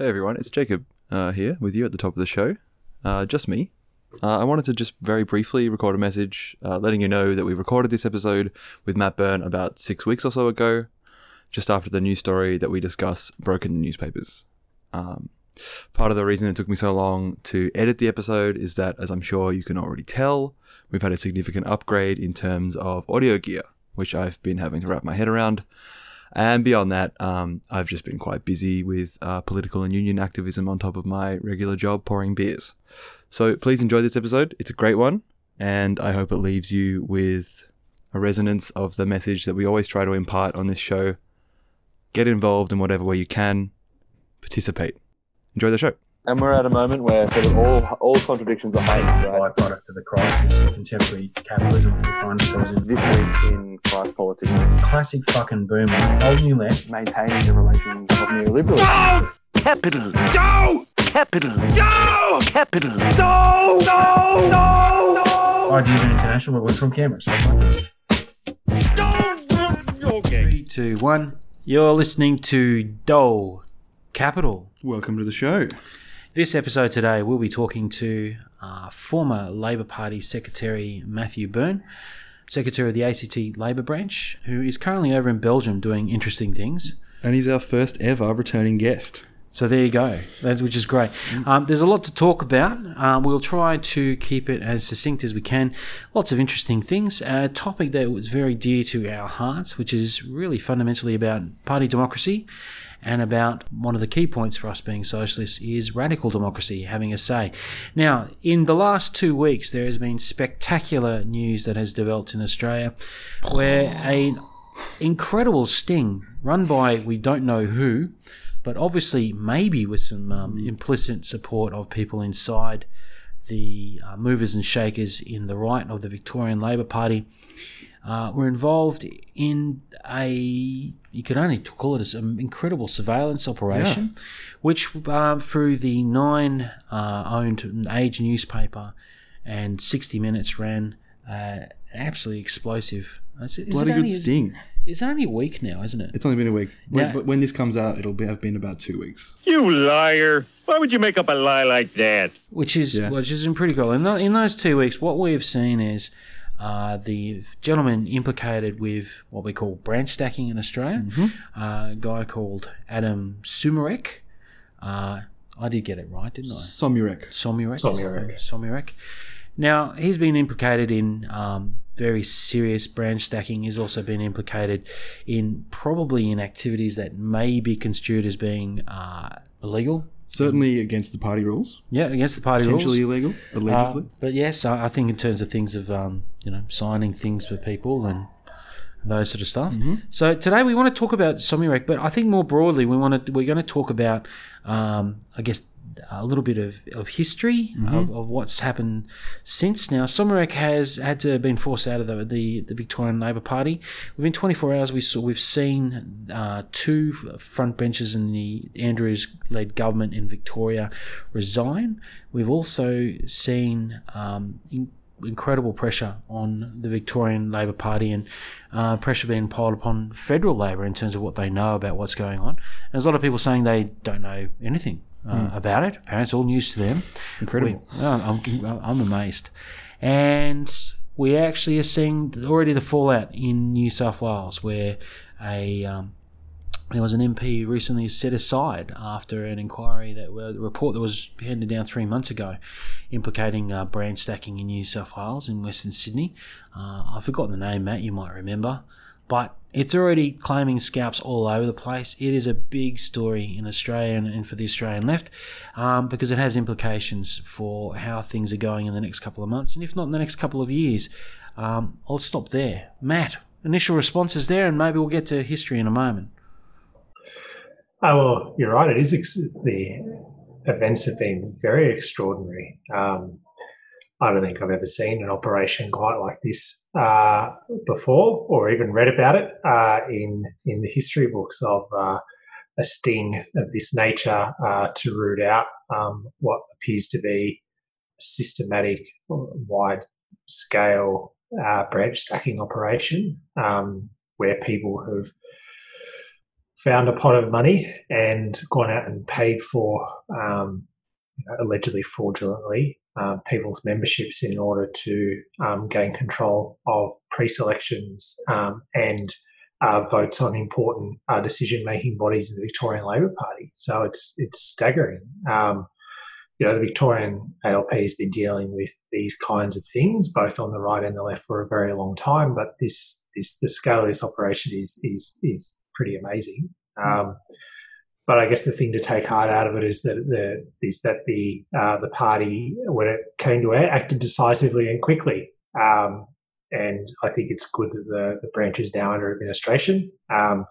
Hey everyone, it's Jacob uh, here with you at the top of the show. Uh, just me. Uh, I wanted to just very briefly record a message uh, letting you know that we recorded this episode with Matt Byrne about six weeks or so ago, just after the news story that we discussed broke in the newspapers. Um, part of the reason it took me so long to edit the episode is that, as I'm sure you can already tell, we've had a significant upgrade in terms of audio gear, which I've been having to wrap my head around. And beyond that, um, I've just been quite busy with uh, political and union activism on top of my regular job pouring beers. So please enjoy this episode. It's a great one, and I hope it leaves you with a resonance of the message that we always try to impart on this show. Get involved in whatever way you can, participate. Enjoy the show. And we're at a moment where sort of all all contradictions are heightened, right? byproduct of the crisis of contemporary capitalism we find ourselves in. This week in class politics, Classic fucking boomer. Old new left. maintaining the relations of neoliberalism. No! Capital. No! Capital. No! Capital. No! No! No! No! Ideas are international, but we're from cameras. Okay. Three, two, one. You're listening to Dole Capital. Welcome to the show. This episode today, we'll be talking to uh, former Labor Party Secretary Matthew Byrne, Secretary of the ACT Labor Branch, who is currently over in Belgium doing interesting things. And he's our first ever returning guest. So there you go, which is great. Um, there's a lot to talk about. Um, we'll try to keep it as succinct as we can. Lots of interesting things. A topic that was very dear to our hearts, which is really fundamentally about party democracy and about one of the key points for us being socialists is radical democracy, having a say. Now, in the last two weeks, there has been spectacular news that has developed in Australia where a incredible sting run by we don't know who, but obviously maybe with some um, implicit support of people inside the uh, movers and shakers in the right of the Victorian Labor Party, uh, were involved in a you could only call it an incredible surveillance operation, which uh, through the nine uh, owned Age newspaper and 60 Minutes ran uh, an absolutely explosive. Is it- is Bloody it good only- sting. It's only a week now, isn't it? It's only been a week. When, Yeah. but when this comes out, it'll be, have been about two weeks. You liar. Why would you make up a lie like that? which is Yeah. which is pretty cool. In, tho- in those two weeks, what we've seen is uh, the gentleman implicated with what we call branch stacking in Australia, uh, a guy called Adam Sumarek. Uh, I did get it right, didn't I? Somyurek. Somyurek. Somyurek. Somyurek. Now, he's been implicated in um, very serious branch stacking. He's also been implicated in probably in activities that may be construed as being uh, illegal. Certainly against the party rules. Yeah, against the party rules. Potentially illegal, allegedly. Uh, but yes, I, I think in terms of things of um, you know signing things for people and those sort of stuff. So today we want to talk about Somyurek, but I think more broadly we want to we're going to talk about um, I guess a little bit of, of history of, of what's happened since. Now Somyurek has had to have been forced out of the, the, the Victorian Labor Party. Within 24 hours, we saw we've seen uh, two front benches in the Andrews-led government in Victoria resign. We've also seen um, in, incredible pressure on the Victorian Labor Party and uh, pressure being piled upon federal Labor in terms of what they know about what's going on. And there's a lot of people saying they don't know anything uh, about it. Apparently, it's all news to them. Incredible. We- oh, I'm, I'm amazed. And we actually are seeing already the fallout in New South Wales where a um, there was an MP recently set aside after an inquiry that a report that was handed down three months ago, implicating uh, branch stacking in New South Wales in Western Sydney. Uh, I've forgotten the name, Matt. You might remember, but it's already claiming scalps all over the place. It is a big story in Australia and, for the Australian left um, because it has implications for how things are going in the next couple of months, and if not in the next couple of years. Um, I'll stop there, Matt. Initial responses there, and maybe we'll get to history in a moment. Oh, well, you're right. It is ex- the events have been very extraordinary. Um, I don't think I've ever seen an operation quite like this uh, before, or even read about it uh, in in the history books of uh, a sting of this nature uh, to root out um, what appears to be a systematic, wide scale uh, branch stacking operation, um, where people have found a pot of money and gone out and paid for um, allegedly fraudulently uh, people's memberships in order to um, gain control of pre-selections um, and uh, votes on important uh, decision-making bodies in the Victorian Labor Party. So it's it's staggering. Um, you know, the Victorian ALP has been dealing with these kinds of things, both on the right and the left, for a very long time. But this, this, the scale of this operation is is is pretty amazing. Um, but I guess the thing to take heart out of it is that the is that the uh, the party, when it came to it, acted decisively and quickly. Um, and I think it's good that the, the branch is now under administration. Um,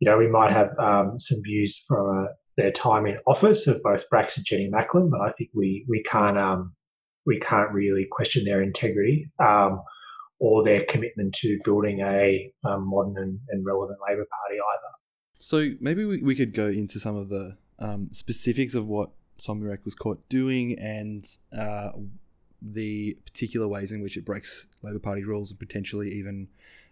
you know, we might have um, some views from uh, their time in office of both Bracks and Jenny Macklin, but I think we we can't um, we can't really question their integrity um, or their commitment to building a modern and, and, relevant Labor Party either. So maybe we, we could go into some of the um, specifics of what Somyurek was caught doing and uh, the particular ways in which it breaks Labor Party rules and potentially even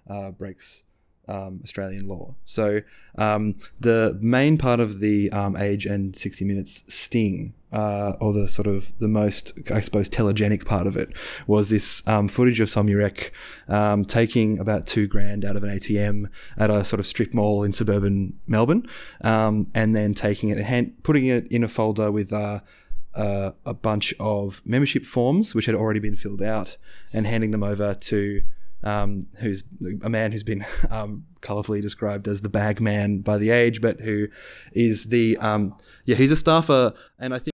uh, breaks um, Australian law. So um, the main part of the um, Age and 60 Minutes sting, uh, or the sort of the most, I suppose, telegenic part of it, was this um, footage of Somyurek um, taking about two grand out of an ATM at a sort of strip mall in suburban Melbourne, um, and then taking it and hand, putting it in a folder with. Uh, uh, a bunch of membership forms which had already been filled out and handing them over to um, who's a man who's been um, colourfully described as the bag man by the age, but who is the um, yeah he's a staffer, and I think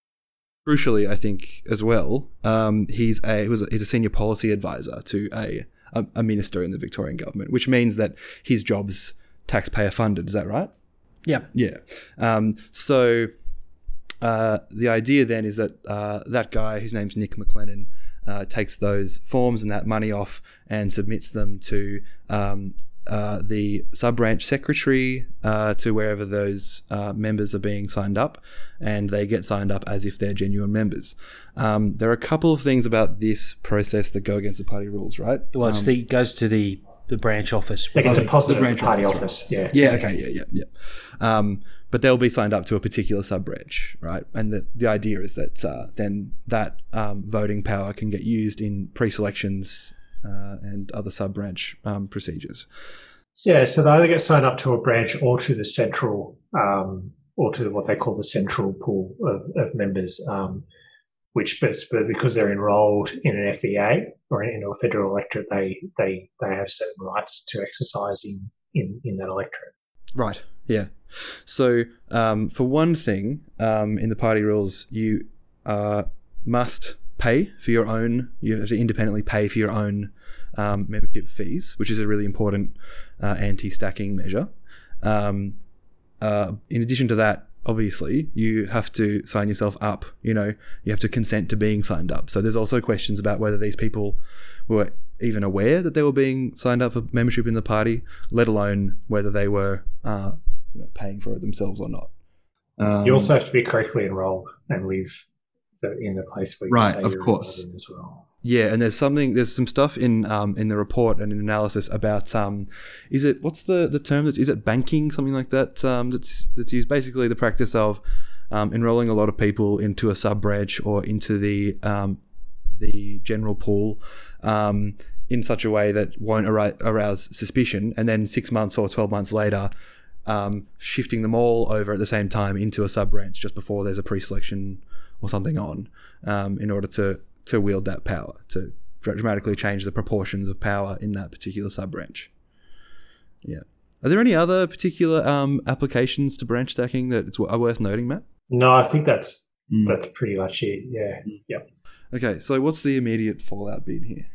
crucially I think as well um, he's a he was a, he's a senior policy advisor to a, a, a minister in the Victorian government, which means that his job's taxpayer funded. Is that right? Yeah. Yeah. Um, so uh, the idea then is that uh, that guy, whose name's Nick McLennan, uh, takes those forms and that money off and submits them to um, uh, the sub branch secretary uh, to wherever those uh, members are being signed up, and they get signed up as if they're genuine members. Um, there are a couple of things about this process that go against the party rules, right? Well, um, the, it goes to the the branch office. They can deposit the branch party office. office. Yeah. Yeah. Okay. Yeah. Yeah. Yeah. Um, but they'll be signed up to a particular sub branch, right? And the, the idea is that uh, then that um, voting power can get used in pre-selections uh, and other sub branch um, procedures. Yeah. So they either get signed up to a branch or to the central, um, or to what they call the central pool of, of members. Um, which but, but because they're enrolled in an FEA or in a federal electorate, they they they have certain rights to exercise in in, in that electorate. Right. Yeah. So um, for one thing, um, in the party rules, you uh, must pay for your own. You have to independently pay for your own um, membership fees, which is a really important uh, anti-stacking measure. Um, uh, in addition to that, obviously you have to sign yourself up you know you have to consent to being signed up so there's also questions about whether these people were even aware that they were being signed up for membership in the party let alone whether they were uh, you know, paying for it themselves or not um, you also have to be correctly enrolled and live in the place where you right, say of you're course. in as well yeah, and there's something, there's some stuff in um, in the report and in analysis about, um, is it what's the the term? That's, is it banking something like that? Um, that's that's used basically the practice of um, enrolling a lot of people into a sub branch or into the um, the general pool um, in such a way that won't arouse suspicion, and then six months or twelve months later. Um, shifting them all over at the same time into a sub branch just before there's a pre-selection or something on, um, in order to to wield that power, to dramatically change the proportions of power in that particular sub branch. Yeah. Are there any other particular um, applications to branch stacking that it's, are worth noting, Matt? No, I think that's mm. that's pretty much it. Yeah. Yep. Okay, so what's the immediate fallout been here?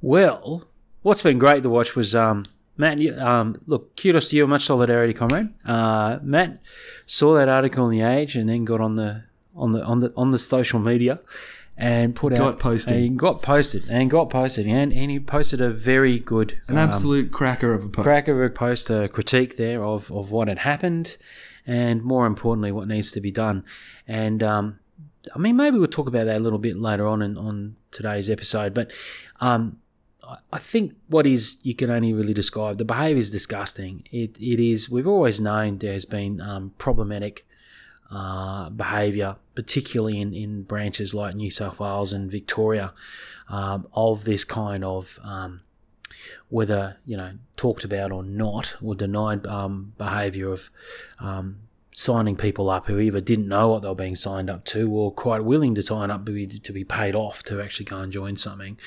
Well, what's been great to watch was um, Matt. Um, look, kudos to you. Much solidarity, comrade. Uh, Matt saw that article in the Age and then got on the on the on the on the social media and put got out posted. and got posted and got posted and, and he posted a very good an um, absolute cracker of a post cracker of a post a critique there of, of what had happened and more importantly what needs to be done and um, I mean maybe we'll talk about that a little bit later on in, on today's episode but um, I- think what is you can only really describe the behaviour is disgusting. It it is. We've always known there has been um, problematic uh, behaviour, particularly in, in branches like New South Wales and Victoria, um, of this kind of um, whether you know talked about or not, or denied um, behaviour of um, signing people up who either didn't know what they were being signed up to or quite willing to sign up to be, to be paid off to actually go and join something.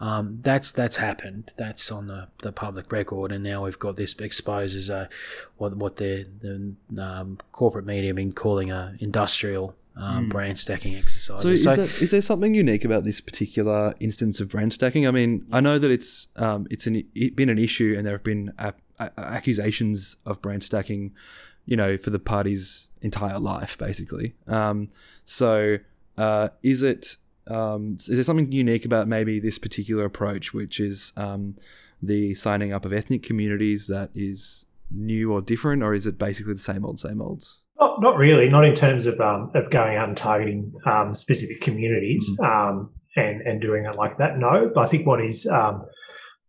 Um, that's that's happened. That's on the, the public record, and now we've got this exposed as a what what the the um, corporate media have been calling a industrial um, branch stacking exercise. So, is, is there something unique about this particular instance of branch stacking? I mean, I know that it's um, it's an, it been an issue, and there have been a, a, accusations of branch stacking, you know, for the party's entire life, basically. Um, so, uh, is it um, is there something unique about maybe this particular approach, which is um, the signing up of ethnic communities that is new or different, or is it basically the same old, same old? Not, not really. Not in terms of um, of going out and targeting um, specific communities um, and and doing it like that. No, but I think what is um,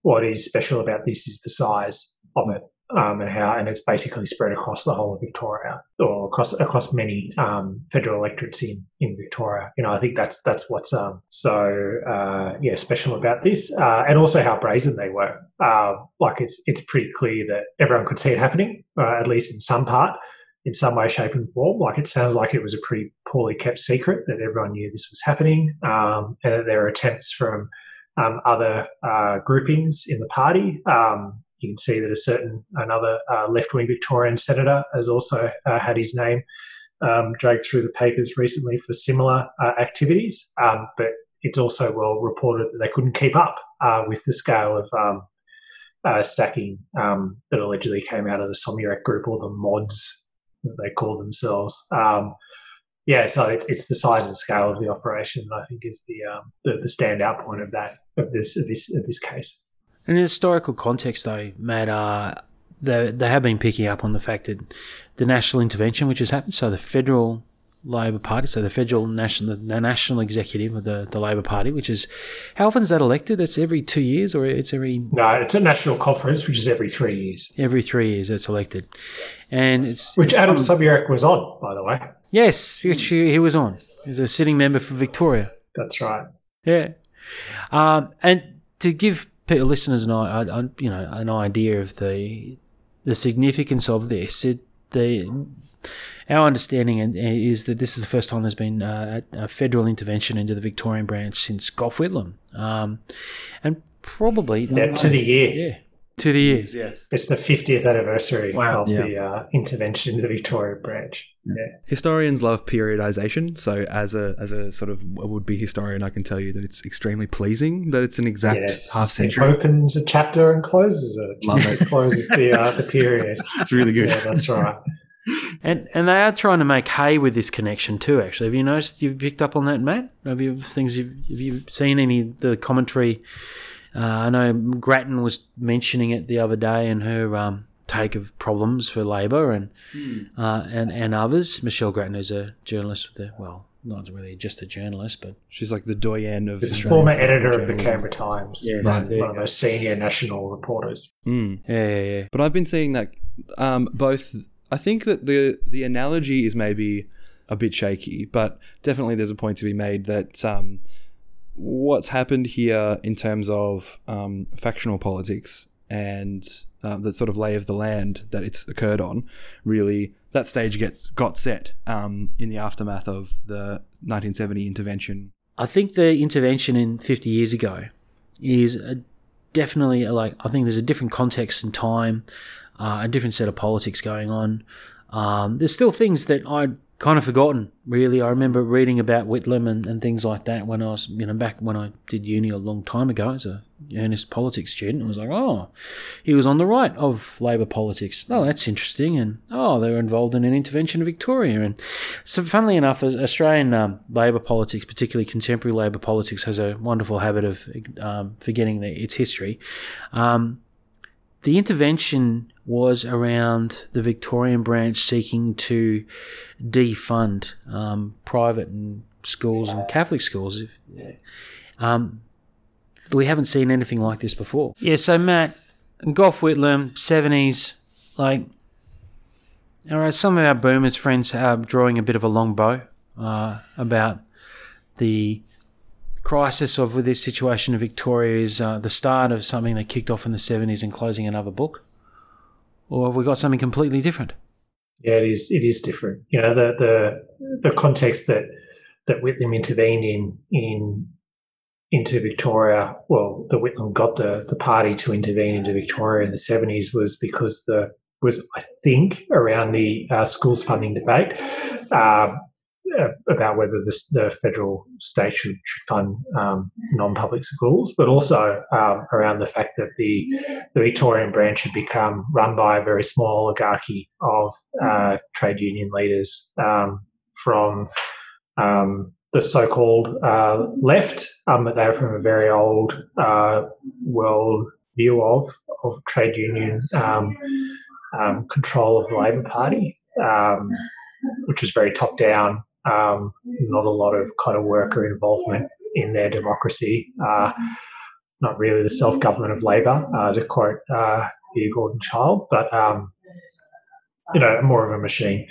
what is special about this is the size of it um, and how, and it's basically spread across the whole of Victoria or across across many um, federal electorates in in Victoria. You know, I think that's that's what's um, so uh, yeah special about this, uh, and also how brazen they were. Uh, like it's it's pretty clear that everyone could see it happening, uh, at least in some part in some way, shape, and form. Like it sounds like it was a pretty poorly kept secret that everyone knew this was happening, um, and that there are attempts from um, other uh, groupings in the party. Um, you can see that a certain another uh, left wing Victorian senator has also uh, had his name um, dragged through the papers recently for similar uh, activities. Um, but it's also well reported that they couldn't keep up uh, with the scale of um, uh, stacking um, that allegedly came out of the Somyurek group or the mods that they call themselves. Um, yeah, so it's, it's the size and scale of the operation that I think is the, um, the the standout point of that of this of this of this case. In historical context, though, Matt, uh, they, they have been picking up on the fact that the national intervention, which has happened, so the federal Labor Party, so the federal national, the national executive of the, the Labor Party, which is how often is that elected? It's every two years, or it's every No, it's a national conference, which is every three years, every three years it's elected, and it's which Adam Somyurek was on, by the way. yes, he, he was on. He's a sitting member for Victoria. That's right. Yeah, um, and to give listeners an, i- I- you know, an idea of the the significance of this, it, the our understanding is that this is the first time there's been uh, a a federal intervention into the Victorian branch since Gough Whitlam, um, and probably to the year. yeah to the years. Yes. It's the 50th anniversary Wow. of the uh, intervention into the Victoria branch. Yeah. Historians love periodization, so as a as a sort of would be historian, I can tell you that it's extremely pleasing that it's an exact Yes. half It opens a chapter and closes it. Love it. It closes the uh, the period. It's really good. Yeah, that's right. And and they are trying to make hay with this connection too. Actually, have you noticed? You've picked up on that, Matt? Have you things? You've, have you seen any the commentary? Uh, I know Grattan was mentioning it the other day in her um, take of problems for Labor and uh, and and others. Michelle Grattan is a journalist with the well, not really just a journalist, but She's like the doyen of This Australian former editor of the. Canberra Times. Yes. Right. There you One of go. those senior national reporters. Mm. yeah, yeah, yeah. But I've been seeing that um, both. I think that the the analogy is maybe a bit shaky, but definitely there's a point to be made that um, what's happened here in terms of um, factional politics and uh, the sort of lay of the land that it's occurred on, really that stage gets got set um, in the aftermath of the 1970 intervention. I think the intervention in 50 years ago is a, definitely a, like I think there's a different context and time, uh, a different set of politics going on. Um, there's still things that I'd kind of forgotten. Really, I remember reading about Whitlam and, and things like that when I was you know back when I did uni a long time ago as a earnest politics student. I was like, oh, he was on the right of Labor politics. Oh, that's interesting. And oh, they were involved in an intervention in Victoria. And so, funnily enough, Australian um, Labor politics, particularly contemporary Labor politics, has a wonderful habit of um, forgetting the, its history. Um, the intervention was around the Victorian branch seeking to defund um, private and schools and Catholic schools. Um, we haven't seen anything like this before. Yeah, so Matt, Gough Whitlam, 70s, like, all right, some of our boomers friends are drawing a bit of a long bow uh, about the crisis of with this situation in Victoria is uh, the start of something that kicked off in the 70s and closing another book? Or have we got something completely different? Yeah, it is. It is different. You know, the the the context that that Whitlam intervened in in into Victoria. Well, the Whitlam got the the party to intervene into Victoria in the seventies was because the was I think around the uh, schools funding debate. Um, about whether the, the, federal state should, should fund um, non-public schools, but also um, around the fact that the, the Victorian branch had become run by a very small oligarchy of uh, trade union leaders um, from um, the so-called uh, left, um, but they were from a very old uh, world view of of trade union um, control of the Labor Party, which was very top-down um, not a lot of kind of worker involvement in their democracy. Uh, not really the self government of Labor, uh, to quote uh, Gordon Childe, but um, you know, more of a machine.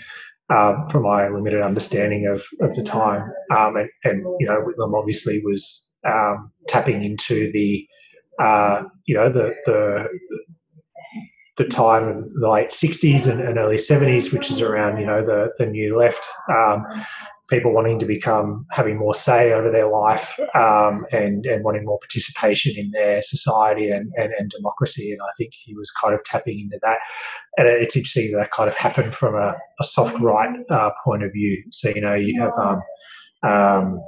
Um, from my limited understanding of, of the time, um, and, and, you know, Whitlam obviously was um, tapping into the uh, you know the the the time of the late 60s and, and, early 70s, which is around, you know, the, the new left, um, people wanting to become, having more say over their life um, and, and wanting more participation in their society and, and, and, democracy. And I think he was kind of tapping into that. And it's interesting that that kind of happened from a, a soft right uh, point of view. So, you know, you have, um, um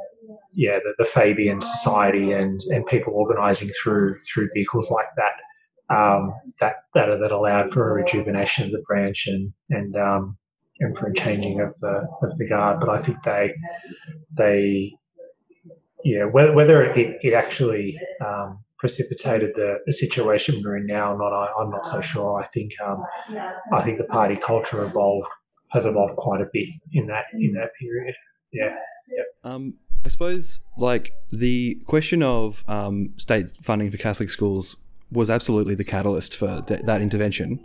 yeah, the, the Fabian Society and, and people organising through through vehicles like that um, that that that allowed for a rejuvenation of the branch and and um, and for a changing of the of the guard. But I think they they yeah whether, whether it, it actually um, precipitated the, the, situation we're in now or not, I, am not so sure. I think um, I think the party culture evolved has evolved quite a bit in that in that period. Yeah. Yeah. Um, I suppose like the question of um, state funding for Catholic schools was absolutely the catalyst for th- that intervention.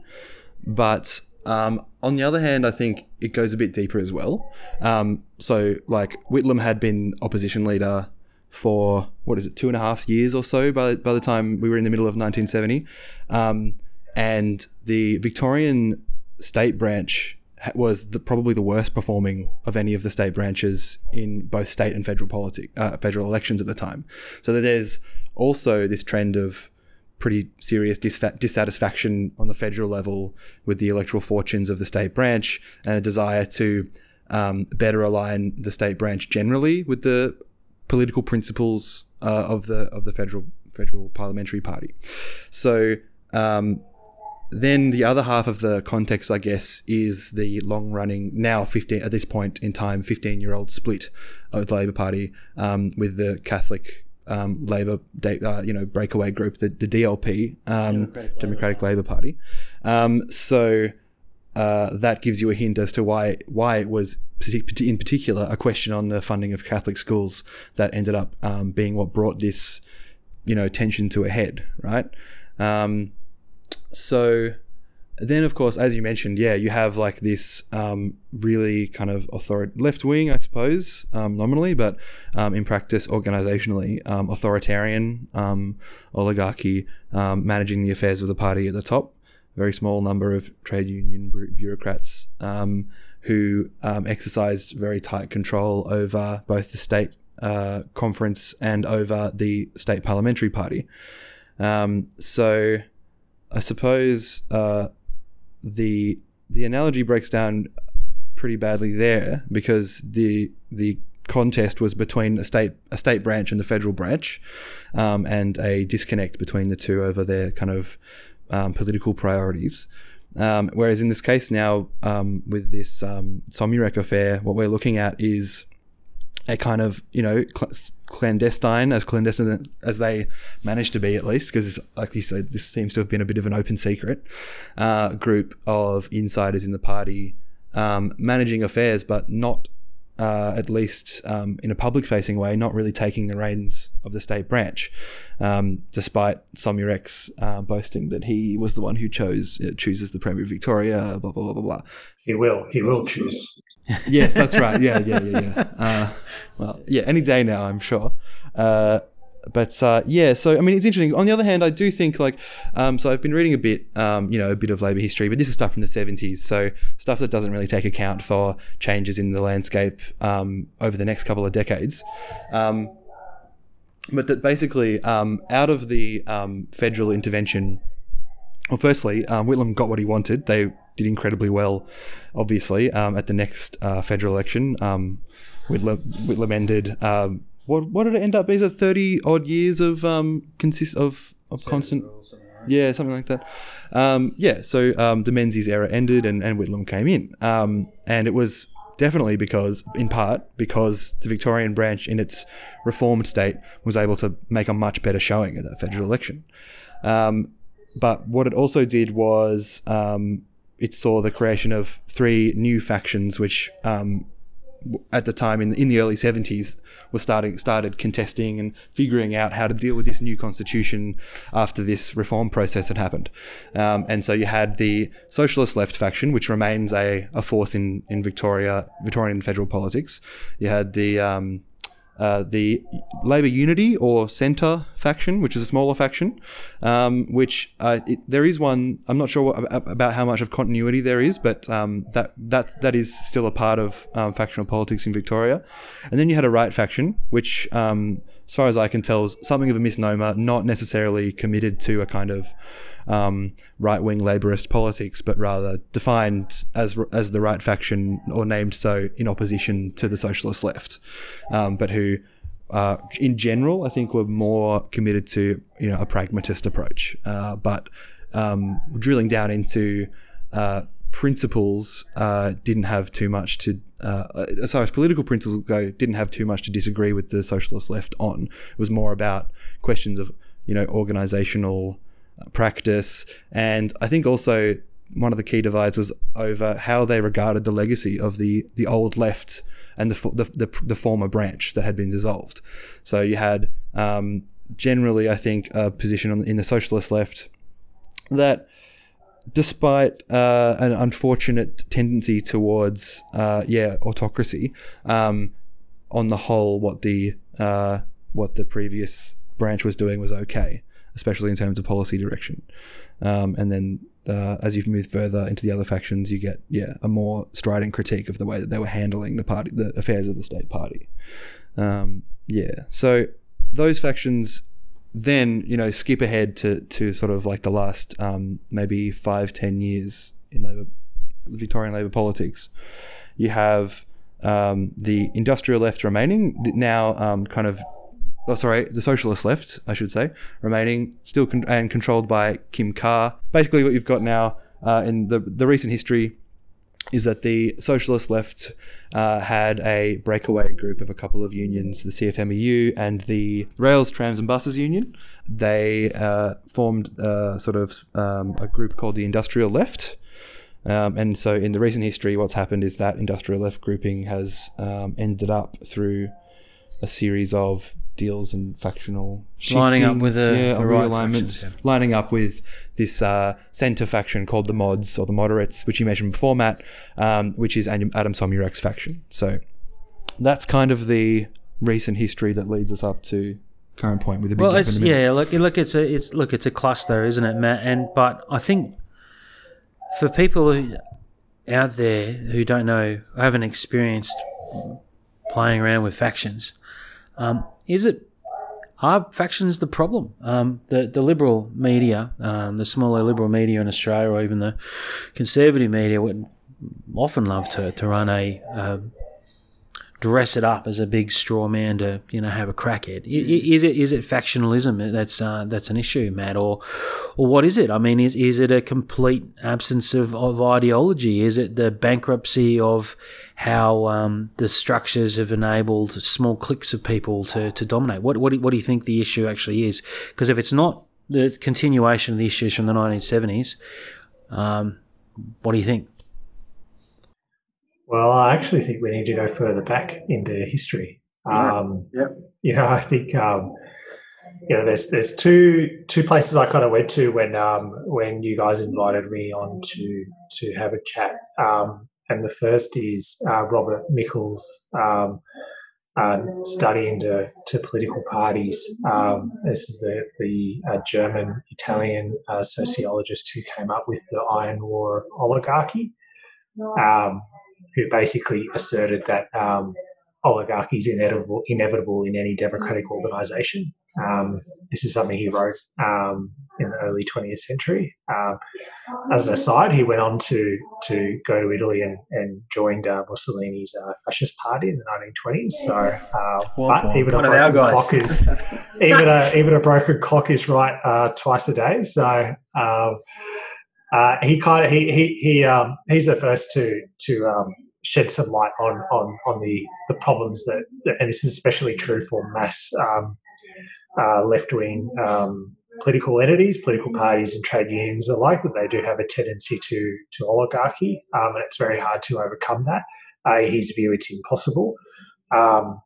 But um, on the other hand, I think it goes a bit deeper as well. Um, so, like, Whitlam had been opposition leader for what is it, two and a half years or so by, by the time we were in the middle of 1970. Um, and the Victorian state branch was the, probably the worst performing of any of the state branches in both state and federal politic, uh, federal elections at the time. So there's also this trend of pretty serious dissatisfaction on the federal level with the electoral fortunes of the state branch and a desire to um, better align the state branch generally with the political principles uh, of the of the federal federal parliamentary party. So um, then the other half of the context, I guess, is the long running now 15 at this point in time 15 year old split of the Labor Party um, with the Catholic um, Labor, uh, you know, breakaway group, the, the DLP, um, Democratic, Democratic Labor, Party. Um, so uh, that gives you a hint as to why why it was in particular a question on the funding of Catholic schools that ended up um, being what brought this, you know, tension to a head, right? Um, so then, of course, as you mentioned, yeah, you have like this um, really kind of author- left wing, I suppose, um, nominally, but um, in practice, organizationally, um, authoritarian um, oligarchy um, managing the affairs of the party at the top. Very small number of trade union bureaucrats who exercised very tight control over both the state uh, conference and over the state parliamentary party. so, I suppose. Uh, the the analogy breaks down pretty badly there because the the contest was between a state a state branch and the federal branch, um, and a disconnect between the two over their kind of um, political priorities. Um, whereas in this case now, um, with this um, Somyurek affair, what we're looking at is a kind of you know cl- clandestine as clandestine as they managed to be at least because like you said this seems to have been a bit of an open secret uh, group of insiders in the party um, managing affairs but not uh, at least um, in a public facing way, not really taking the reins of the state branch, um, despite Somyurek's uh, boasting that he was the one who chose uh, chooses the Premier of Victoria, blah, blah, blah, blah, blah. He will. He will choose. yes, that's right. Yeah, yeah, yeah, yeah. Uh, well, yeah, any day now, I'm sure. Uh, but uh, yeah, so I mean, it's interesting. On the other hand, I do think like, um, so I've been reading a bit, um, you know, a bit of Labor history, but this is stuff from the 70s, so stuff that doesn't really take account for changes in the landscape um, over the next couple of decades. Um, but that basically, um, out of the um, federal intervention, well, firstly, um, Whitlam got what he wanted. They did incredibly well, obviously, um, at the next uh, federal election. Um, Whitlam, Whitlam ended. Um, what what did it end up? Is it thirty odd years of um consist of of constant? Yeah, something like that. Um, yeah, so um, the Menzies era ended and, and Whitlam came in. Um, and it was definitely because, in part, because the Victorian branch in its reformed state was able to make a much better showing at that federal election. Um, but what it also did was um, it saw the creation of three new factions, which um, at the time in in the early 70s were starting started contesting and figuring out how to deal with this new constitution after this reform process had happened. Um, and so you had the socialist left faction, which remains a, a force in, in Victoria, Victorian federal politics. You had the um, uh, the Labor Unity or Centre faction, which is a smaller faction, um, which uh, it, there is one. I'm not sure what, about how much of continuity there is, but um, that that that is still a part of um, factional politics in Victoria. And then you had a right faction, which, um, as far as I can tell, is something of a misnomer, not necessarily committed to a kind of um, right wing Labourist politics, but rather defined as as the right faction or named so in opposition to the socialist left, um, but who. Uh, in general, I think were more committed to you know a pragmatist approach, uh, but um, drilling down into uh, principles uh, didn't have too much to, uh, as far as political principles go, didn't have too much to disagree with the socialist left on. It was more about questions of you know organizational practice, and I think also one of the key divides was over how they regarded the legacy of the the old left and the the, the, the former branch that had been dissolved. So you had um, generally, I think, a position on, in the socialist left that despite uh, an unfortunate tendency towards uh, yeah autocracy, um, on the whole, what the uh, what the previous branch was doing was okay, especially in terms of policy direction. Um, and then uh, as you've moved further into the other factions, you get yeah a more strident critique of the way that they were handling the party, the affairs of the state party. Um, yeah, so those factions then you know skip ahead to to sort of like the last um, maybe five ten years in Labor, Victorian Labor politics. You have um, the industrial left remaining now, um, kind of. Oh, sorry, the socialist left, I should say, remaining still con- and controlled by Kim Carr. Basically, what you've got now uh, in the the recent history is that the socialist left uh, had a breakaway group of a couple of unions, the CFMEU and the Rails, Trams and Buses Union. They uh, formed uh, sort of um, a group called the Industrial Left. Um, and so, in the recent history, what's happened is that industrial left grouping has um, ended up through a series of deals and factional Lining up with the- yeah, the right realignments, factions, yeah. lining up with this uh, centre faction called the Mods or the Moderates, which you mentioned before, Matt, um, which is Adam Somyurek's faction. So that's kind of the recent history that leads us up to current point with a big Well, it's the yeah, look, look, it's a, it's look, it's a cluster, isn't it, Matt? And but I think for people who out there who don't know, haven't experienced playing around with factions, um, is it are factions the problem? Um, the the liberal media, um, the smaller liberal media in Australia, or even the conservative media, would often love to to run a um, dress it up as a big straw man to you know have a crack at. I- Is it is it factionalism that's uh, that's an issue, Matt, or or what is it? I mean, is is it a complete absence of, of ideology? Is it the bankruptcy of how um, the structures have enabled small cliques of people to, to dominate? What what do, what do you think the issue actually is? Because if it's not the continuation of the issues from the 1970s, um, what do you think? Well, I actually think we need to go further back into history. Yeah. Um, Yep. You know, I think um, you know there's there's two two places I kind of went to when um, when you guys invited me on to to have a chat. Um, and the first is uh, Robert Michels' um, uh, study into to political parties. Um, this is the the uh, German Italian uh, sociologist who came up with the Iron Law of oligarchy um, who basically asserted that um, oligarchy is inevitable, inevitable in any democratic organisation. Um, this is something he wrote um, in the early 20th century. Um, as an aside, he went on to to go to Italy and, and joined uh, Mussolini's uh, fascist party in the 1920s. So, uh, Well, but even a our broken guys. clock is even a even a broken clock is right uh, twice a day. So. Uh, he kind of he he he um, he's the first to to um, shed some light on on on the the problems that and this is especially true for mass um, uh, left wing um, political entities, political parties, and trade unions alike that they do have a tendency to to oligarchy, um, and it's very hard to overcome that. Uh, his view, it's impossible. Um,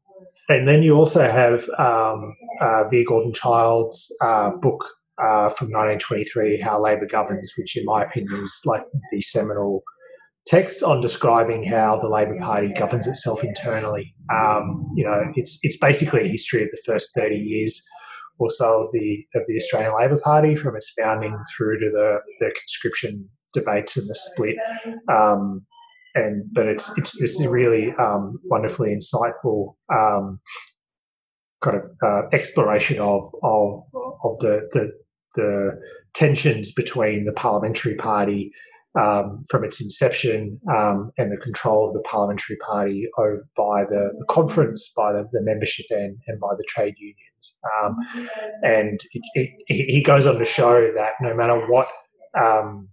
and then you also have um, uh, V. Gordon Childe's uh, book uh, from 1923, How Labor Governs, which, in my opinion, is like the seminal text on describing how the Labor Party governs itself internally. Um, you know, it's it's basically a history of the first 30 years or so of the of the Australian Labor Party, from its founding through to the the conscription debates and the split. Um, and but it's it's this really um, wonderfully insightful um, kind of uh, exploration of of of the, the the tensions between the parliamentary party um, from its inception um, and the control of the parliamentary party over, by the, the conference, by the, the membership and, and by the trade unions. Um, and it, it, he goes on to show that no matter what um,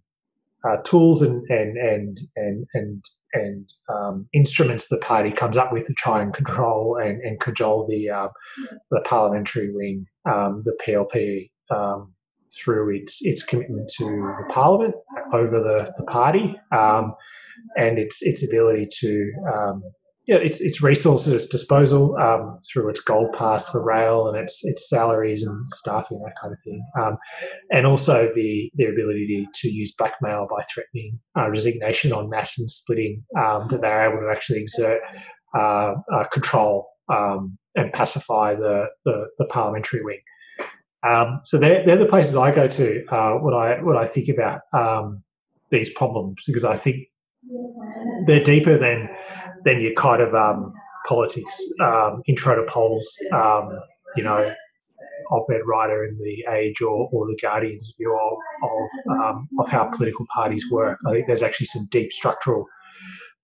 uh, tools and and and and and, and um, instruments the party comes up with to try and control and, and cajole the uh, the parliamentary wing, um, the PLP, through its its commitment to the parliament over the the party, um, and its its ability to um, yeah, its its resources its disposal um, through its gold pass for rail and its its salaries and staffing that kind of thing, um, and also the their ability to, to use blackmail by threatening uh, resignation on mass and splitting um, that they're able to actually exert uh, uh, control um, and pacify the, the, the parliamentary wing. Um, so they're, they're the places I go to uh, when I when I think about um, these problems because I think they're deeper than than your kind of um, politics um, intro to polls. Um, you know, op-ed writer in the Age or, or the Guardian's view of of, um, of how political parties work. I think there's actually some deep structural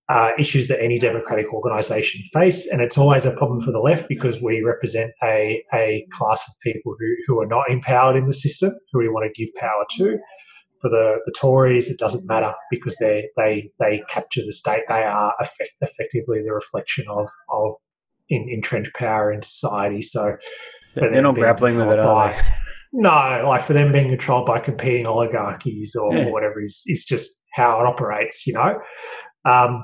uh, issues that any democratic organisation face, and it's always a problem for the left because we represent a a class of people who who are not empowered in the system, who we want to give power to. For the, the Tories, it doesn't matter because they they they capture the state. They are effect, effectively the reflection of of in, entrenched power in society. So They're not grappling with it, are by- they? No, like for them being controlled by competing oligarchies or, Yeah. or whatever is is just how it operates, you know. Um,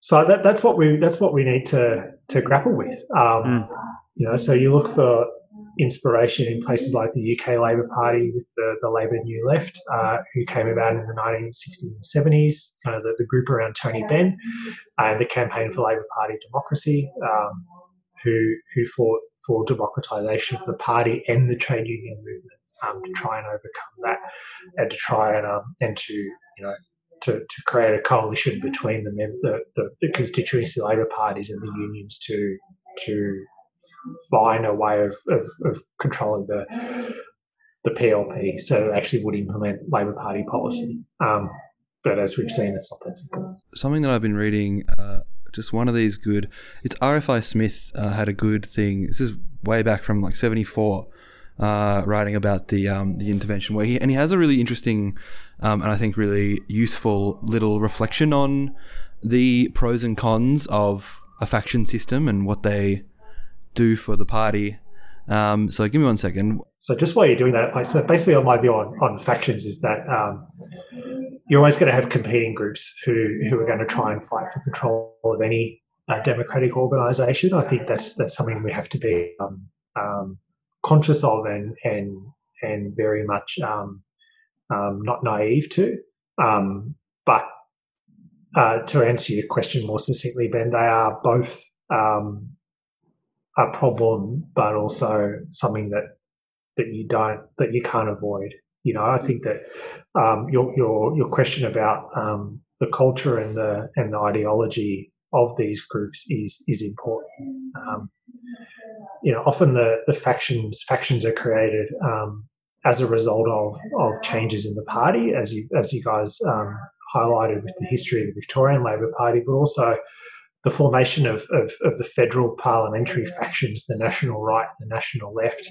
so that, that's what we that's what we need to to grapple with. Um, Mm. You know, so you look for inspiration in places like the UK Labor Party with the, the Labor New Left, uh, who came about in the 1960s and 70s, kind of the, the group around Tony Benn, and the Campaign for Labor Party Democracy, um, who who fought for democratisation of the party and the trade union movement um, to try and overcome that, and to try and um, and to you know to, to create a coalition between the, the, the, the constituency Labor parties and the unions to to find a way of, of, of controlling the the PLP so it actually would implement Labor Party policy. Um, but as we've seen, it's not that simple. something that I've been reading, uh, just one of these good. It's RFI Smith uh, had a good thing. This is way back from like '74, uh, writing about the um, the intervention where he and he has a really interesting um, and I think really useful little reflection on the pros and cons of a faction system and what they do for the party. Um, so give me one second. So just while you're doing that, like, so basically, on my view on, on factions is that um, you're always going to have competing groups who who are going to try and fight for control of any uh, democratic organisation. I think that's that's something we have to be um, um, conscious of and and and very much um, um not naive to. Um, but uh, to answer your question more succinctly, Ben, they are both um, a problem, but also something that that you don't that you can't avoid. You know, I think that um, your your your question about um, the culture and the and the ideology of these groups is is important. Um, you know, often the the factions factions are created um, as a result of of changes in the party, as you as you guys um, highlighted with the history of the Victorian Labor Party, but also the formation of, of, of, the federal parliamentary factions, the national right, the national left,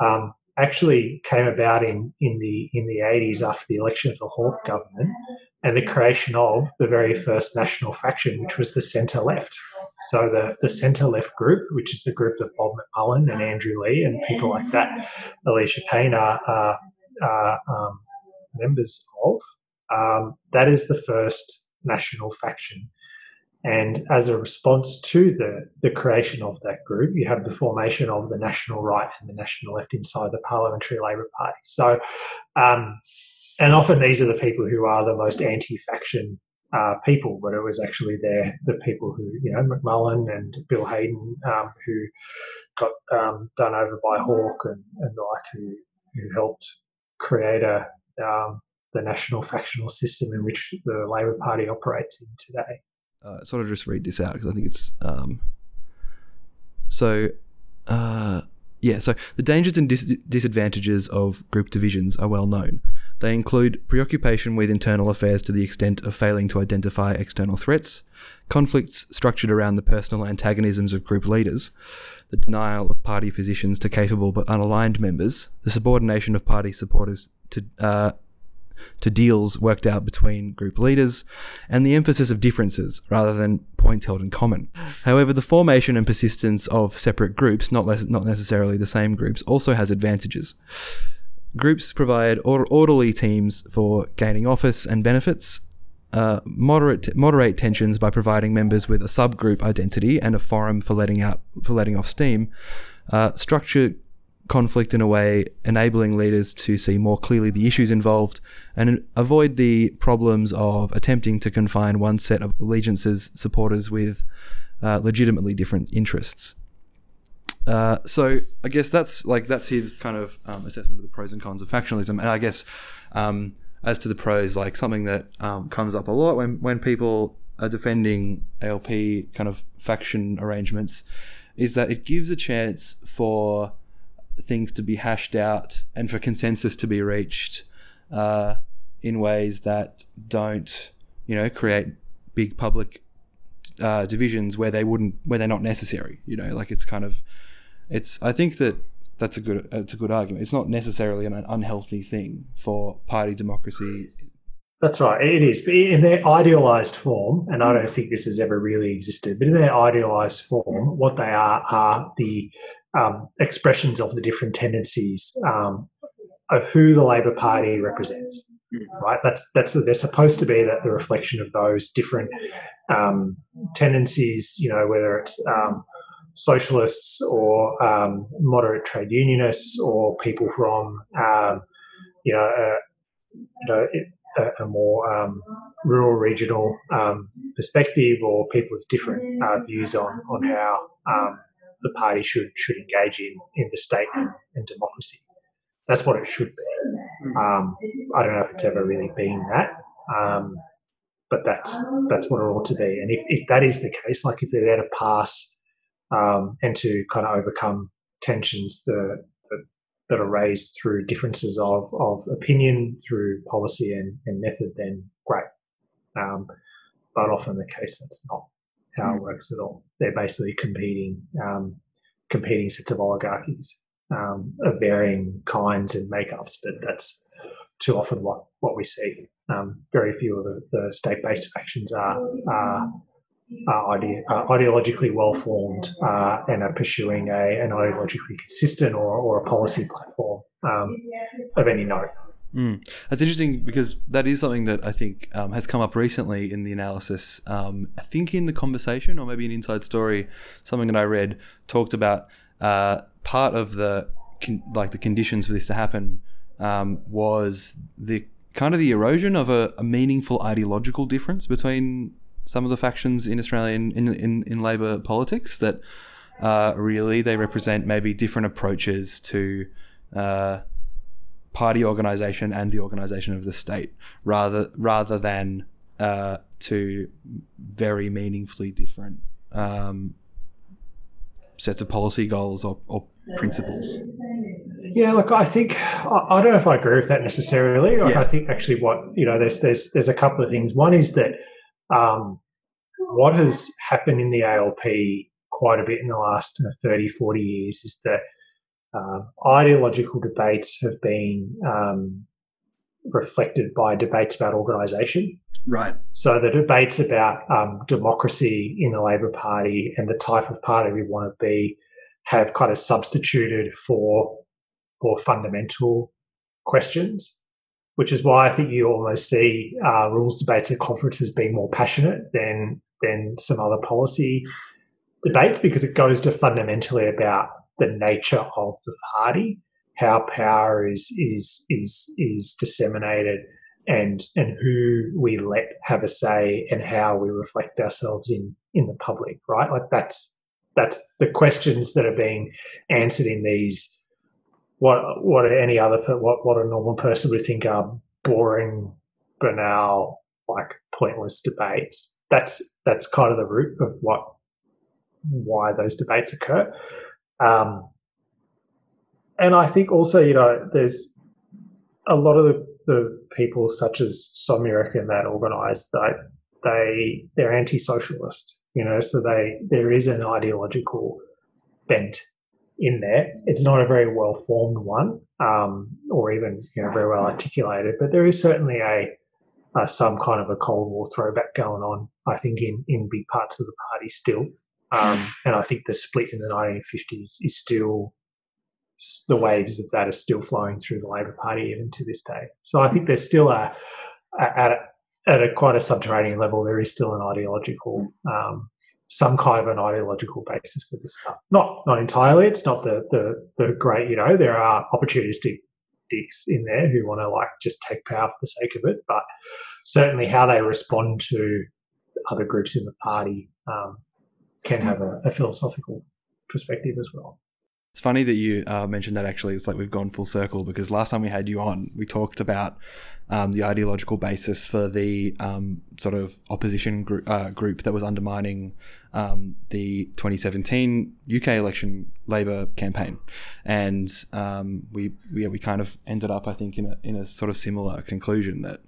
um, actually came about in, in the in the 80s after the election of the Hawke government and the creation of the very first national faction, which was the centre left. So the, the centre left group, which is the group that Bob McMullen and Andrew Leigh and people like that, Alicia Payne are, are, are um, members of, um, that is the first national faction. And as a response to the, the creation of that group, you have the formation of the national right and the national left inside the Parliamentary Labor Party. So, um, and often these are the people who are the most anti-faction uh, people, but it was actually their the people who you know McMullen and Bill Hayden um, who got um, done over by Hawke and, and like who who helped create a um, the national factional system in which the Labor Party operates in today. Uh, sort of just read this out because I think it's um, so. Uh, yeah, so the dangers and dis- disadvantages of group divisions are well known. They include preoccupation with internal affairs to the extent of failing to identify external threats, conflicts structured around the personal antagonisms of group leaders, the denial of party positions to capable but unaligned members, the subordination of party supporters to uh, to deals worked out between group leaders, and the emphasis of differences rather than points held in common. However, the formation and persistence of separate groups, not, not necessarily the same groups, also has advantages. Groups provide or- orderly teams for gaining office and benefits, uh, moderate moderate tensions by providing members with a subgroup identity and a forum for letting out for letting off steam. Uh, structure conflict in a way enabling leaders to see more clearly the issues involved and avoid the problems of attempting to confine one set of allegiances supporters with uh, legitimately different interests. Uh, so I guess that's like that's his kind of um, assessment of the pros and cons of factionalism, and I guess um, as to the pros, like something that um, comes up a lot when when people are defending ALP kind of faction arrangements, is that it gives a chance for things to be hashed out and for consensus to be reached uh, in ways that don't, you know, create big public uh, divisions where they wouldn't, where they're not necessary. You know, like it's kind of, it's. I think that that's a good, it's a good argument. It's not necessarily an unhealthy thing for party democracy. That's right. It is in their idealized form, and I don't think this has ever really existed. But in their idealized form, what they are are the um, expressions of the different tendencies um, of who the Labor Party represents. Right, that's that's they're supposed to be that the reflection of those different um, tendencies. You know, whether it's um, socialists or um, moderate trade unionists or people from um, you know, you know a, a more rural regional perspective or people with different uh, views on on how the party should should engage in in the state and, and democracy. That's what it should be. Um, I don't know if it's ever really been that, um, but that's that's what it ought to be. And if, if that is the case, like if they're there to pass um, and to kind of overcome tensions that, that, that are raised through differences of, of opinion, through policy and, and method, then great. Um, but often the case that's not how it hmm. works at all. They're basically competing um, competing sets of oligarchies um, of varying kinds and makeups, but that's too often what, what we see. Um, very few of the, the state based factions are, are, are, ide- are ideologically well formed uh, and are pursuing a, an ideologically consistent or, or a policy platform um, of any note. Mm. That's interesting because that is something that I think um, has come up recently in the analysis. Um, I think in the conversation or maybe an inside story, something that I read talked about uh, part of the con- like the conditions for this to happen um, was the kind of the erosion of a, a, meaningful ideological difference between some of the factions in Australian in in, in Labor politics that uh, really they represent maybe different approaches to. Uh, party organization and the organization of the state rather rather than uh, to very meaningfully different um, sets of policy goals or, or, principles. Yeah, look, I think I, I, don't know if I agree with that necessarily. Yeah. I think actually, what you know, there's there's there's a couple of things. One is that um, what has happened in the ALP quite a bit in the last 30, 40 years is that uh, ideological debates have been um, reflected by debates about organisation. Right. So the debates about um, democracy in the Labor Party and the type of party we want to be have kind of substituted for more fundamental questions, which is why I think you almost see uh, rules debates at conferences being more passionate than than some other policy debates because it goes to fundamentally about the nature of the party, how power is is is is disseminated, and and who we let have a say, and how we reflect ourselves in in the public. Right, like that's that's the questions that are being answered in these. What what any other what what a normal person would think are boring, banal, like pointless debates. That's that's kind of the root of what why those debates occur. Um, and I think also, you know, there's a lot of the, the people such as Somyurek and that organise that they they're anti-socialist, you know, so they there is an ideological bent in there. It's not a very well formed one, um, or even you know very well articulated, but there is certainly a, a, some kind of a Cold War throwback going on. I think in in big parts of the party still. Um, and I think the split in the 1950s is still the waves of that are still flowing through the Labor Party even to this day. So I think there's still a, a at a, at a quite a subterranean level there is still an ideological um, some kind of an ideological basis for this stuff. Not not entirely. It's not the the the great. You know, there are opportunistic dicks in there who want to like just take power for the sake of it, but certainly how they respond to other groups in the party um, can have a, a philosophical perspective as well. It's funny that you uh, mentioned that actually. It's like we've gone full circle because last time we had you on, we talked about um, the ideological basis for the um, sort of opposition group, uh, group that was undermining um, the 2017 UK election Labor campaign. And um, we, we, we kind of ended up, I think, in a, in a sort of similar conclusion that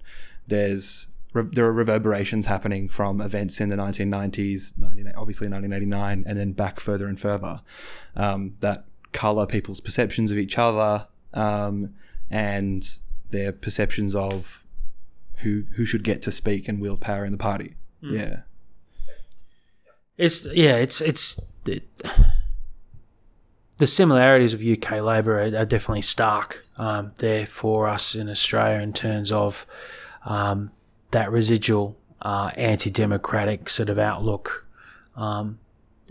there's there are reverberations happening from events in the 1990s, 19, obviously 1989, and then back further and further um, that color people's perceptions of each other um, and their perceptions of who who should get to speak and wield power in the party. Mm. Yeah, it's yeah, it's it's. It, the similarities of UK Labor are, are definitely stark um, there for us in Australia in terms of um, that residual uh, anti-democratic sort of outlook um,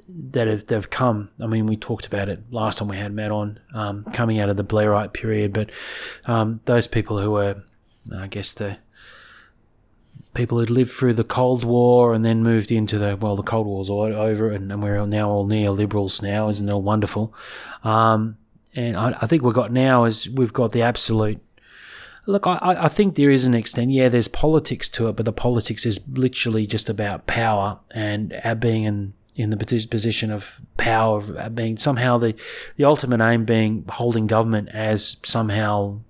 that have they've come. I mean, we talked about it last time we had Matt on, um, coming out of the Blairite period, but um, those people who were, I guess, the people who'd lived through the Cold War and then moved into the well, the Cold War's all over, and, and we're now all neoliberals now, isn't it all wonderful? Um, and I, I think we've got now is we've got the absolute Look, I, I think there is an extent. Yeah, there's politics to it, but the politics is literally just about power and being in in the position of power, of being somehow the the ultimate aim being holding government as somehow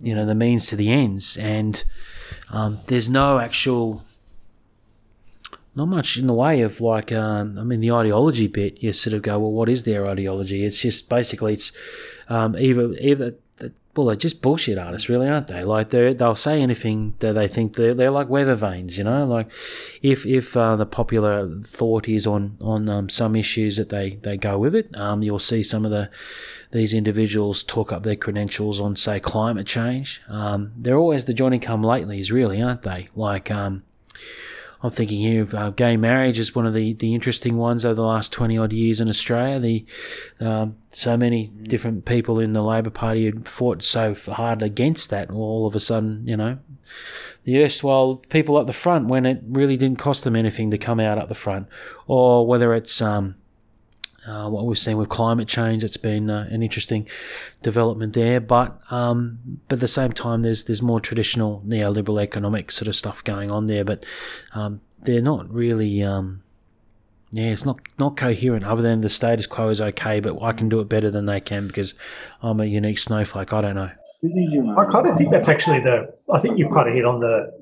you know the means to the ends, and um, there's no actual not much in the way of like um, I mean the ideology bit. You sort of go, well, what is their ideology? It's just basically it's um, either either well, they're just bullshit artists, really, aren't they? Like they they'll say anything that they think they're, they're like weather vanes, you know. Like if if uh, the popular thought is on on um, some issues that they they go with it, um, you'll see some of the these individuals talk up their credentials on say climate change. Um, they're always the Johnny Come Latelys, really, aren't they? Like um, I'm thinking here of uh, gay marriage is one of the, the interesting ones over the last 20 odd years in Australia. The um, So many different people in the Labor Party had fought so hard against that, all of a sudden, you know, the erstwhile people up the front when it really didn't cost them anything to come out up the front, or whether it's um, uh, what we've seen with climate change. It's been uh, an interesting development there, but um, but at the same time, there's there's more traditional neoliberal economic sort of stuff going on there, but um, they're not really. Um, yeah, it's not not coherent. Other than the status quo is okay, but I can do it better than they can because I'm a unique snowflake. I don't know. I kind of think that's actually the. I think you've kind of hit on the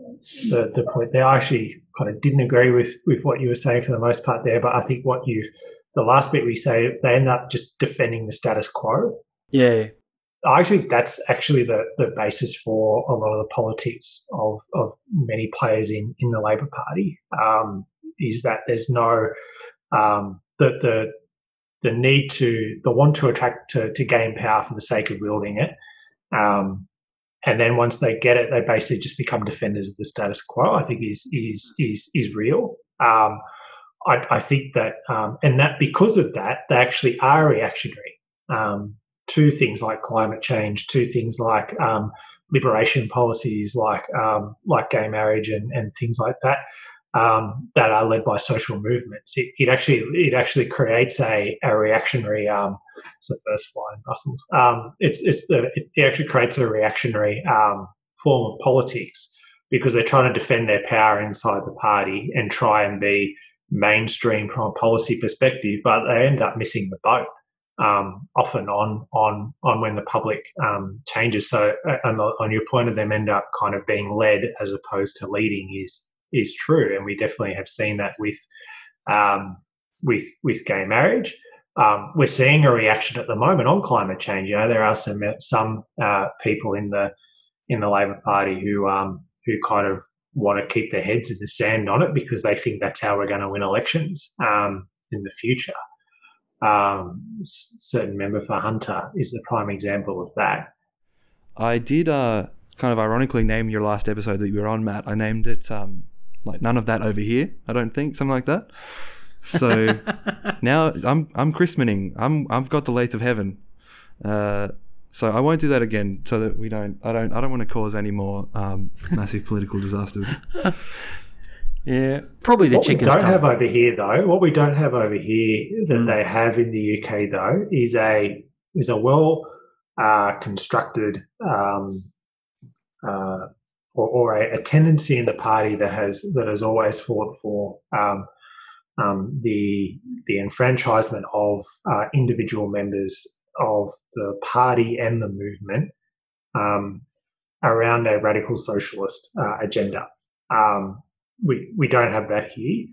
the, the point there. I actually kind of didn't agree with with what you were saying for the most part there, but I think what you the last bit we say they end up just defending the status quo. Yeah, I actually think that's actually the, the basis for a lot of the politics of, of many players in, in the Labor Party um, is that there's no um, the, the the need to the want to attract to, to gain power for the sake of wielding it. Um, and then once they get it, they basically just become defenders of the status quo. I think is is is is real. Um, I, I think that, um, and that because of that, they actually are reactionary um, to things like climate change, to things like um, liberation policies, like um, like gay marriage and, and things like that, um, that are led by social movements. It, it, actually it actually creates a, a reactionary. It's the first fly in Brussels. it's it's the it actually creates a reactionary form of politics because they're trying to defend their power inside the party and try and be mainstream from a policy perspective, but they end up missing the boat um, often on on on when the public um, changes. So, uh, on, on, your point of them end up kind of being led as opposed to leading is is true, and we definitely have seen that with um, with with gay marriage. Um, we're seeing a reaction at the moment on climate change. You know, there are some some uh, people in the in the Labor Party who um, who kind of want to keep their heads in the sand on it because they think that's how we're going to win elections um, in the future. Um, certain member for Hunter is the prime example of that. I did uh, kind of ironically name your last episode that you were on, Matt. I named it um, like none of that over here. I don't think something like that. So now I'm I'm christening. I'm I've got the lathe of heaven. Uh, so I won't do that again, so that we don't. I don't. I don't want to cause any more um, massive political disasters. Yeah, probably the what chickens. we don't have over here, though. What we don't have over here that mm. they have in the UK, though, is a is a well uh, constructed um, uh, or, or a, a, tendency in the party that has that has always fought for um, um, the the enfranchisement of uh, individual members of the party and the movement um, around a radical socialist uh, agenda. Um, we we don't have that here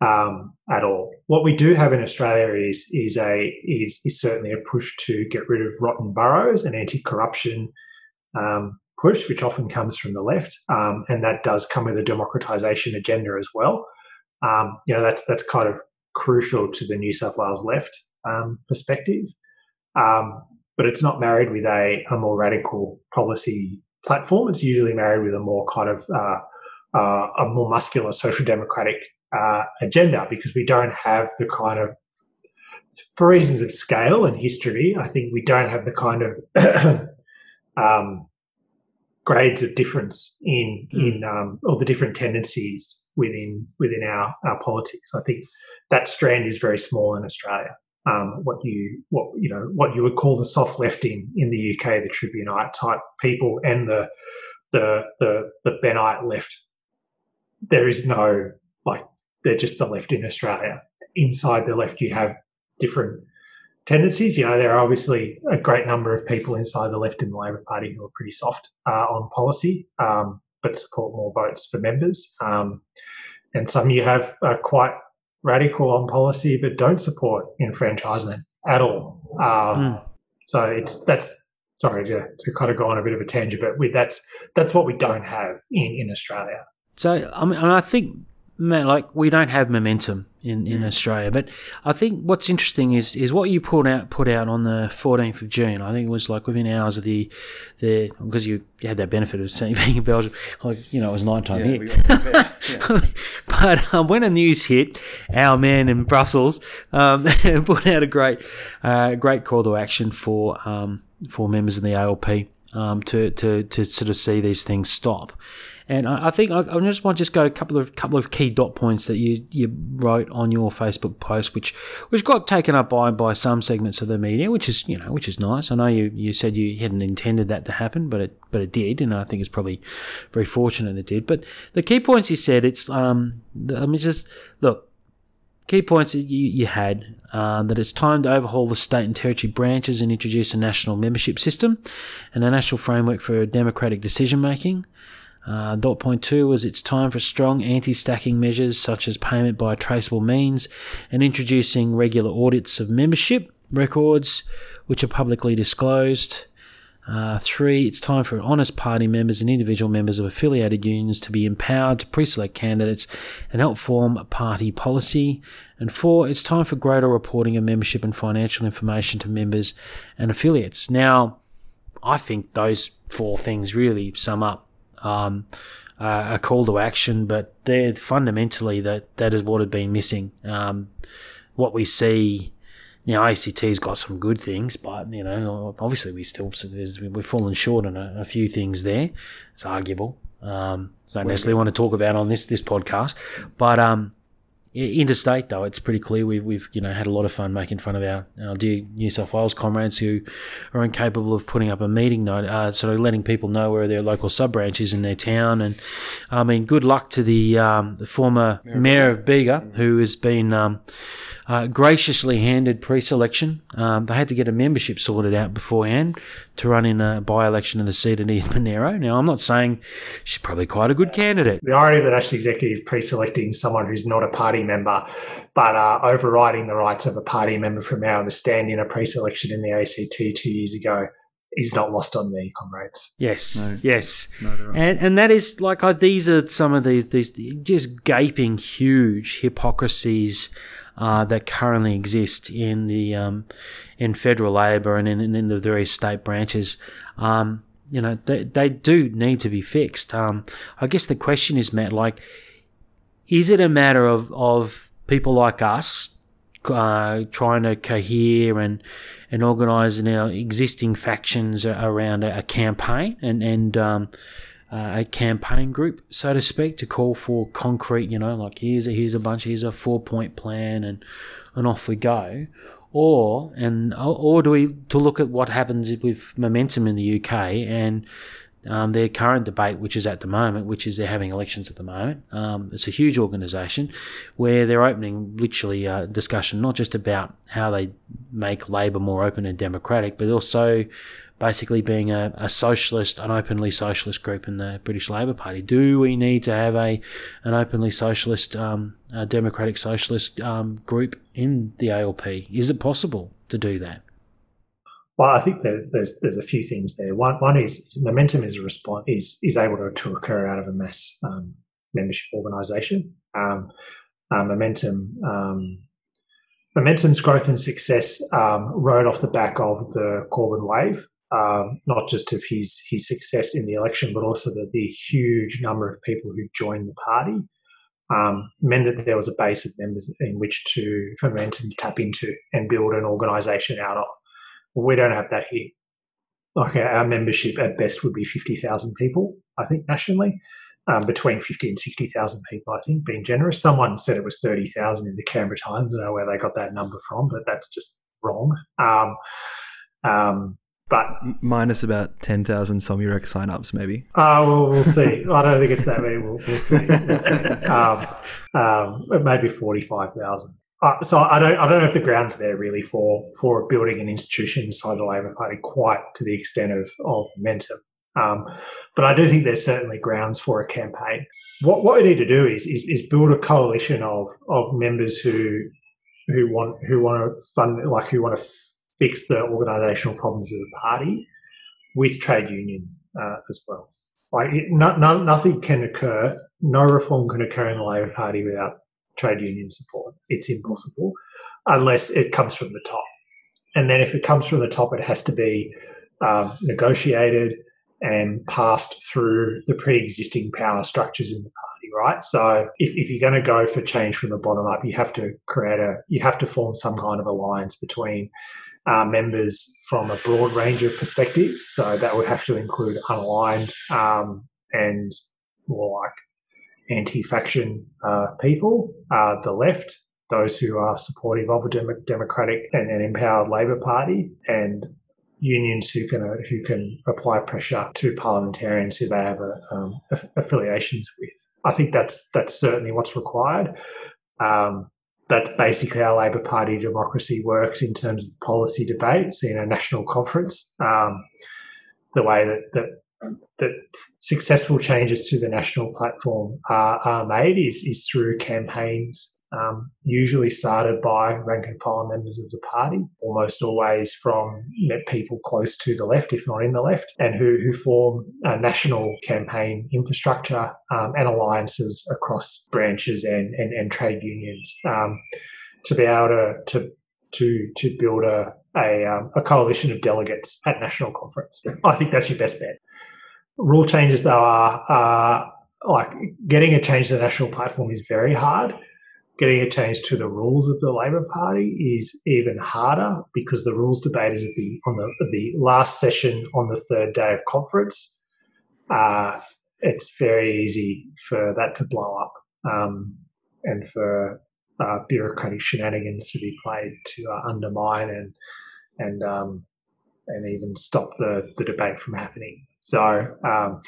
um, at all. What we do have in Australia is is a is is certainly a push to get rid of rotten boroughs and anti-corruption um, push, which often comes from the left, um, and that does come with a democratisation agenda as well. Um, you know that's that's kind of crucial to the New South Wales left perspective. Um, but it's not married with a, a more radical policy platform. It's usually married with a more kind of uh, uh, a more muscular social democratic uh, agenda because we don't have the kind of for reasons of scale and history. I think we don't have the kind of um, grades of difference in mm. in um, all the different tendencies within within our, our politics. I think that strand is very small in Australia um, what you what you know what you would call the soft left in the UK, the Tribuneite type people, and the the the the Bennite left. There is no like they're just the left in Australia. Inside the left, you have different tendencies. You know, there are obviously a great number of people inside the left in the Labor Party who are pretty soft uh, on policy, um, but support more votes for members. Um, and some you have uh, quite radical on policy but don't support enfranchisement at all. Um, mm. So it's that's sorry to, to kind of go on a bit of a tangent, but we, that's that's what we don't have in, in Australia. So I mean, and I think man, like we don't have momentum in, in Australia. But I think what's interesting is is what you put out put out on the 14th of June. I think it was like within hours of the the because you, you had that benefit of seeing, being in Belgium, like you know it was night time here. but um, when the news hit, our man in Brussels um, put out a great uh, great call to action for um, for members of the ALP um, to, to to sort of see these things stop. And I, I think I, I, just want to just go a couple of couple of key dot points that you you wrote on your Facebook post, which which got taken up by by some segments of the media, which is you know which is nice. I know you, you said you hadn't intended that to happen, but it but it did, and I think it's probably very fortunate it did. But the key points you said, it's um, I mean just look. Key points that you, you had uh, that it's time to overhaul the state and territory branches and introduce a national membership system and a national framework for democratic decision making. Uh, dot point two was it's time for strong anti-stacking measures such as payment by traceable means and introducing regular audits of membership records which are publicly disclosed. Uh, three, it's time for honest party members and individual members of affiliated unions to be empowered to pre-select candidates and help form party policy. And four, it's time for greater reporting of membership and financial information to members and affiliates. Now, I think those four things really sum up um, uh, a call to action, but they're fundamentally that that is what had been missing. Um, what we see, you know, ACT's got some good things, but you know, obviously we still we've fallen short on a, a few things there. It's arguable. Um, don't necessarily want to talk about on this this podcast, but um, interstate though it's pretty clear. We've, we've you know had a lot of fun making fun of our, our dear New South Wales comrades who are incapable of putting up a meeting note uh, sort of letting people know where their local sub branch is in their town. And I mean good luck to the, um, the former Mayor, Mayor of Bega who has been um, uh, graciously handed pre-selection. Um, they had to get a membership sorted out beforehand to run in a by-election in the seat of Monaro. Now, I'm not saying she's probably quite a good candidate. The irony of the National Executive pre-selecting someone who's not a party member, but uh, overriding the rights of a party member from our understanding in a pre-selection in the ACT two years ago is not lost on me, comrades. Yes, no. yes, no, and and that is like uh, these are some of these these just gaping huge hypocrisies uh, that currently exist in the um, in federal labour and in, in, the various state branches. Um, you know, they, they do need to be fixed. Um, I guess the question is, Matt, like, is it a matter of, of people like us uh, trying to cohere and and organise you know, existing factions around a, a campaign and and um, uh, a campaign group, so to speak, to call for concrete, you know, like here's a here's a bunch, here's a four point plan, and and off we go, or and or do we to look at what happens with momentum in the UK and um, their current debate, which is at the moment, which is they're having elections at the moment. Um, it's a huge organisation where they're opening literally a discussion not just about how they make Labor more open and democratic, but also basically being a, a, socialist, an openly socialist group in the British Labor Party. Do we need to have a an openly socialist, um, democratic socialist um, group in the ALP? Is it possible to do that? Well, I think there's there's, there's a few things there. One one is momentum is a response is is able to, to occur out of a mass um, membership organisation. Um, uh, momentum um, momentum's growth and success um, rode off the back of the Corbyn wave um, not just of his his success in the election, but also the, the huge number of people who joined the party um, meant that there was a base of members in which to ferment and tap into and build an organisation out of. We don't have that here. Like our, our membership at best would be fifty thousand people, I think nationally. Um, between 50 and 60,000 people, I think, being generous. Someone said it was 30,000 in the Canberra Times. I don't know where they got that number from, but that's just wrong. Um, um, but minus about ten thousand Somyurek signups, maybe. Uh, well, we'll see. I don't think it's that many. We'll, we'll see. We'll see. Um, um, maybe forty-five thousand. Uh, so I don't. I don't know if the grounds there really for for building an institution inside the Labor Party quite to the extent of of momentum. Um, but I do think there's certainly grounds for a campaign. What what we need to do is is, is build a coalition of of members who who want who want to fund like who want to fix the organisational problems of the party with trade union uh, as well. Like it, no, no, nothing can occur, no reform can occur in the Labor Party without trade union support. It's impossible unless it comes from the top. And then if it comes from the top, it has to be um, negotiated and passed through the pre-existing power structures in the party, right? So if, if you're going to go for change from the bottom up, you have to create a, you have to form some kind of alliance between uh, members from a broad range of perspectives. So that would have to include unaligned um, and more like anti-faction uh, people, uh, the left, those who are supportive of a dem- democratic and an empowered Labor Party, and unions who can uh, who can apply pressure to parliamentarians who they have uh, um, affiliations with. I think that's that's certainly what's required. Um, that's basically how Labor Party democracy works in terms of policy debates in a national conference, um, the way that, that that successful changes to the national platform are, are made is, is through campaigns um, usually started by rank and file members of the party, almost always from people close to the left, if not in the left, and who, who form a national campaign infrastructure um, and alliances across branches and, and, and trade unions um, to be able to, to, to, to build a, a, um, a coalition of delegates at national conference. I think that's your best bet. Rule changes, though, are, are like getting a change to the national platform is very hard getting a change to the rules of the Labor Party is even harder because the rules debate is at the on the the last session on the third day of conference. Uh, it's very easy for that to blow up um, and for uh, bureaucratic shenanigans to be played to uh, undermine and and um, and even stop the the debate from happening. So um,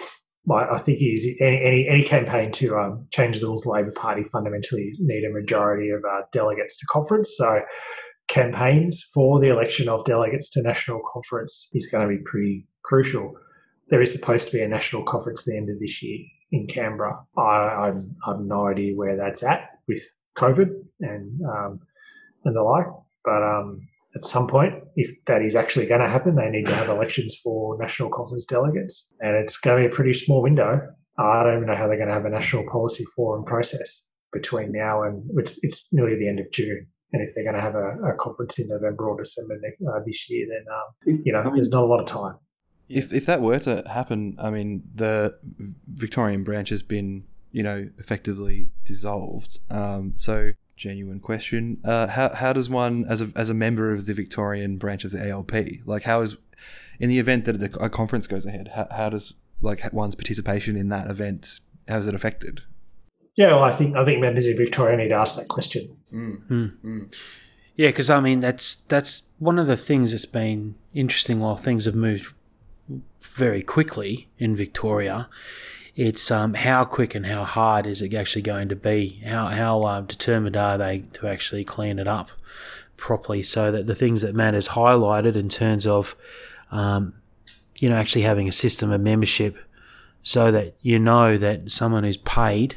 I think is any, any, campaign to um, change the rules Labor Party fundamentally need a majority of uh, delegates to conference. So campaigns for the election of delegates to national conference is going to be pretty crucial. There is supposed to be a national conference at the end of this year in Canberra. I, I, I have no idea where that's at with COVID and um, and the like, but um, at some point, if that is actually going to happen, they need to have elections for national conference delegates. And it's going to be a pretty small window. I don't even know how they're going to have a national policy forum process between now and it's, it's nearly the end of June. And if they're going to have a, a conference in November or December next, uh, this year, then um, you know there's not a lot of time. If if that were to happen, I mean, the Victorian branch has been you know effectively dissolved. Um, so genuine question. Uh, how how does one, as a as a member of the Victorian branch of the ALP, like how is in the event that a conference goes ahead, how, how does like one's participation in that event how is it affected? Yeah, well, I think I think members of Victoria need to ask that question. Mm. Mm. Mm. Yeah, because I mean that's that's one of the things that's been interesting while things have moved very quickly in Victoria it's um, how quick and how hard is it actually going to be? How how uh, determined are they to actually clean it up properly so that the things that Matt has highlighted in terms of, um, you know, actually having a system of membership, so that you know that someone who's paid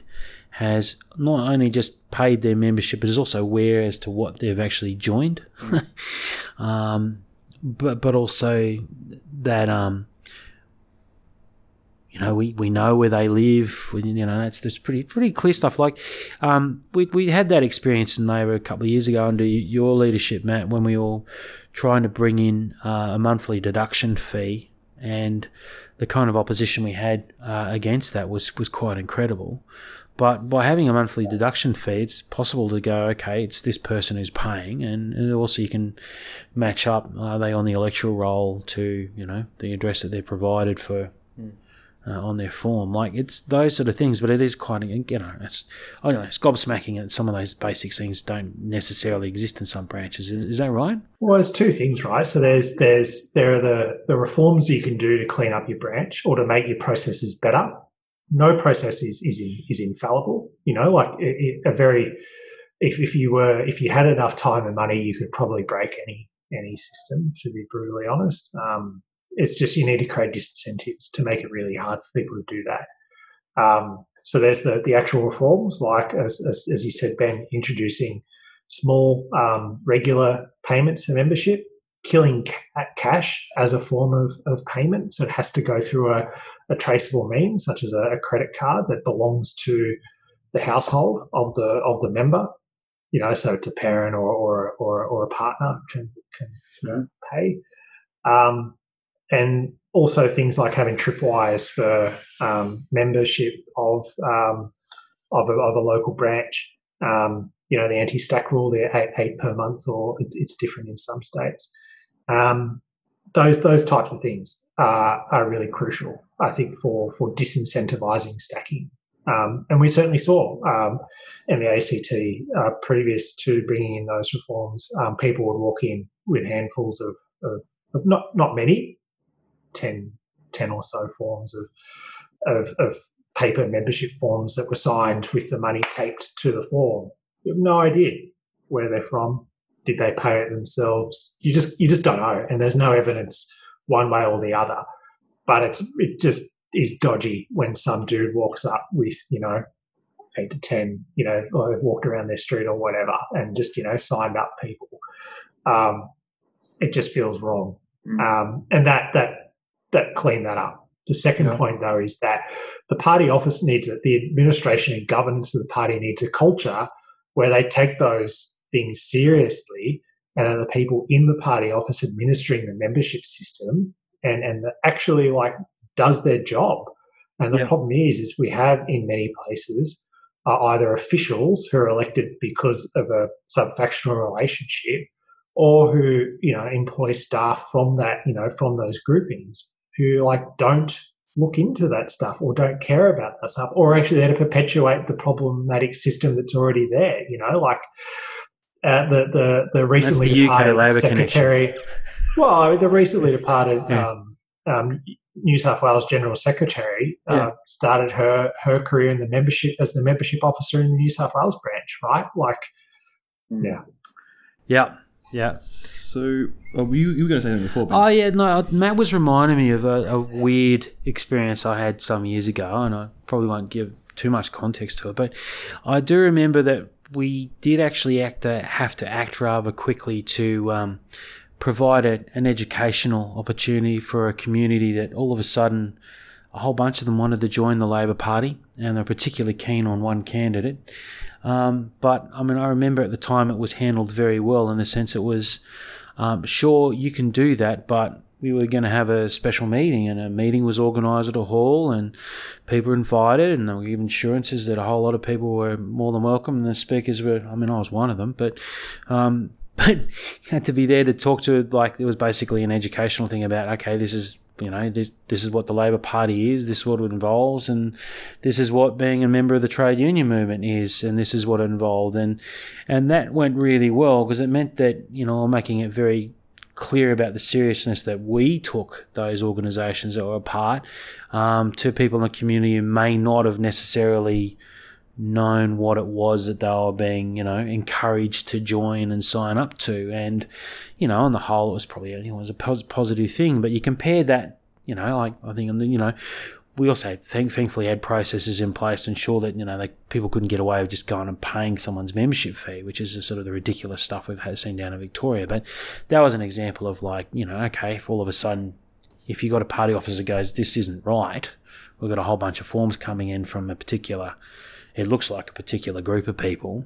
has not only just paid their membership, but is also aware as to what they've actually joined, um, but but also that um, you know, we, we know where they live. We, you know, that's that's pretty pretty clear stuff. Like, um, we we had that experience in Labor a couple of years ago under your leadership, Matt, when we were trying to bring in uh, a monthly deduction fee, and the kind of opposition we had uh, against that was was quite incredible. But by having a monthly deduction fee, it's possible to go, okay, it's this person who's paying, and, and also you can match up. Are they on the electoral roll to you know the address that they're provided for? Uh, on their form. Like it's those sort of things, but it is quite you know it's I don't know it's gobsmacking that some of those basic things don't necessarily exist in some branches. Is, is, that right? Well, there's two things, right? So there's there's there are the the reforms you can do to clean up your branch or to make your processes better. No process is is is infallible. You know, like it, it, a very if if you were if you had enough time and money, you could probably break any any system. To be brutally honest. Um, it's just you need to create disincentives to make it really hard for people to do that. Um, so there's the the actual reforms, like as as, as you said, Ben, introducing small um, regular payments for membership killing ca- cash as a form of, of payment. So it has to go through a, a traceable means, such as a, a credit card that belongs to the household of the of the member. You know, so it's a parent or or or, or a partner can can you know, pay. Um, and also things like having tripwires for um, membership of um, of, a, of a local branch. Um, you know, the anti-stack rule, the eight, eight per month, or it's, it's different in some states. Um, those those types of things are, are really crucial, I think, for for disincentivizing stacking. Um, and we certainly saw um, in the ACT uh, previous to bringing in those reforms, um, people would walk in with handfuls of, of, of not not many, 10, 10 or so forms of, of, of paper membership forms that were signed with the money taped to the form. You have no idea where they're from. Did they pay it themselves? You just you just don't know, and there's no evidence one way or the other. But it's it just is dodgy when some dude walks up with you know eight to ten, you know, or walked around their street or whatever, and just you know signed up people. Um, it just feels wrong, Mm. um, and that that that clean that up. The second Yeah. point, though, is that the party office needs it. The administration and governance of the party needs a culture where they take those things seriously, and are the people in the party office administering the membership system, and and actually like does their job. And the Yeah. problem is, is we have in many places are either officials who are elected because of a subfactional relationship, or who you know employ staff from that you know from those groupings who like don't look into that stuff or don't care about that stuff or actually there to perpetuate the problematic system that's already there you know like uh, the the the recently the UK departed Labor secretary well the recently departed Yeah. um, um, New South Wales General Secretary uh, Yeah. started her her career in the membership as the membership officer in the New South Wales branch right? Like yeah. Yeah, yeah. So, oh, you, you were going to say something before, Ben. Oh yeah, no. Matt was reminding me of a, a weird experience I had some years ago, and I probably won't give too much context to it, but I do remember that we did actually act uh, have to act rather quickly to um, provide a, an educational opportunity for a community that all of a sudden a whole bunch of them wanted to join the Labor Party, and they're particularly keen on one candidate. Um, but I mean, I remember at the time it was handled very well in the sense it was um, sure you can do that, but we were going to have a special meeting, and a meeting was organised at a hall, and people were invited, and they were given assurances that a whole lot of people were more than welcome. And the speakers were, I mean, I was one of them, but um, but to be there to talk to like it was basically an educational thing about okay, this is you know this, this is what the Labor Party is, this is what it involves, and this is what being a member of the trade union movement is, and this is what it involved, and and that went really well because it meant that you know making it very clear about the seriousness that we took those organisations that were a part um, to people in the community who may not have necessarily known what it was that they were being, you know, encouraged to join and sign up to. And, you know, on the whole, it was probably you it was a positive thing. But you compare that, you know, like I think, you know, we also thank, thankfully had processes in place to ensure that you know like people couldn't get away with just going and paying someone's membership fee, which is the sort of the ridiculous stuff we've had seen down in Victoria. But that was an example of like you know okay, if all of a sudden if you got a party officer goes this isn't right, we've got a whole bunch of forms coming in from a particular, it looks like a particular group of people.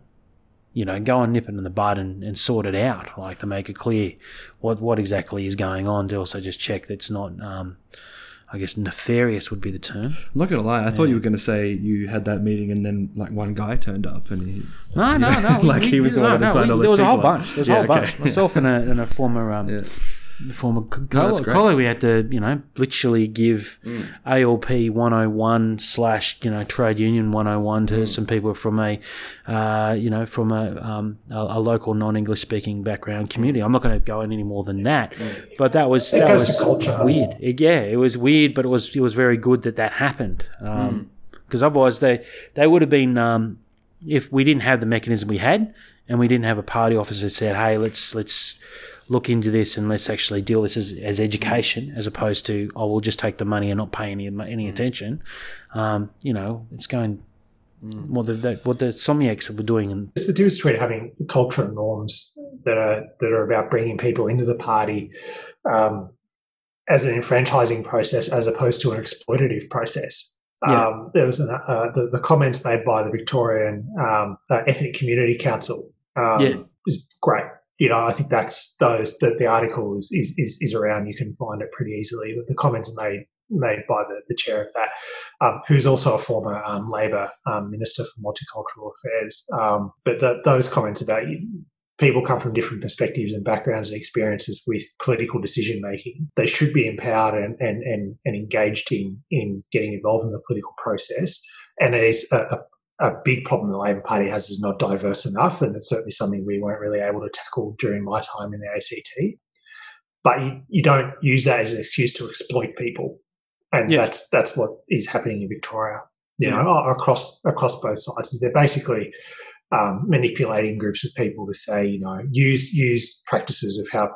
You know, go and nip it in the bud and, and sort it out, like to make it clear what what exactly is going on. To also just check that it's not. Um, I guess nefarious would be the term. I'm not going to lie. I thought you were going to say you had that meeting and then like one guy turned up and he. No, no, no. like he was the one that signed all There those was a whole bunch. There was a Yeah, whole okay. bunch. Myself and a, and a former um, Yeah. Former co- No, that's colleague, we had to you know literally give Mm. ALP 101 slash you know trade union 101 Mm. to some people from a uh, you know from a, um, a, a local non-English speaking background community. I'm not going to go in any more than that, Mm. but that was It that was culture. weird. It- yeah, it was weird, but it was it was very good that that happened. Um, because otherwise they they would have been um, if we didn't have the mechanism we had and we didn't have a party officer that said hey let's let's look into this and let's actually deal this as, as education as opposed to oh we'll just take the money and not pay any any attention um, you know it's going what the, the what the Somniacs were doing. And It's the difference between having cultural norms that are that are about bringing people into the party um, as an enfranchising process, as opposed to an exploitative process. Yeah. Um, there was an, uh, the, the comments made by the Victorian um, uh, Ethnic Community Council um, Yeah. is great. You know, I think that's those that the article is, is is is around. You can find it pretty easily. But the comments made made by the, the chair of that, um, who's also a former um, Labor um, minister for multicultural affairs. Um, but the, those comments about people come from different perspectives and backgrounds and experiences with political decision making. They should be empowered and, and, and, and engaged in, in getting involved in the political process. And it is a, a a big problem the Labor Party has is not diverse enough, and it's certainly something we weren't really able to tackle during my time in the ACT. But you, you don't use that as an excuse to exploit people, and Yeah. that's that's what is happening in Victoria. You Yeah. know, across across both sides, is they're basically um, manipulating groups of people to say, you know, use use practices of how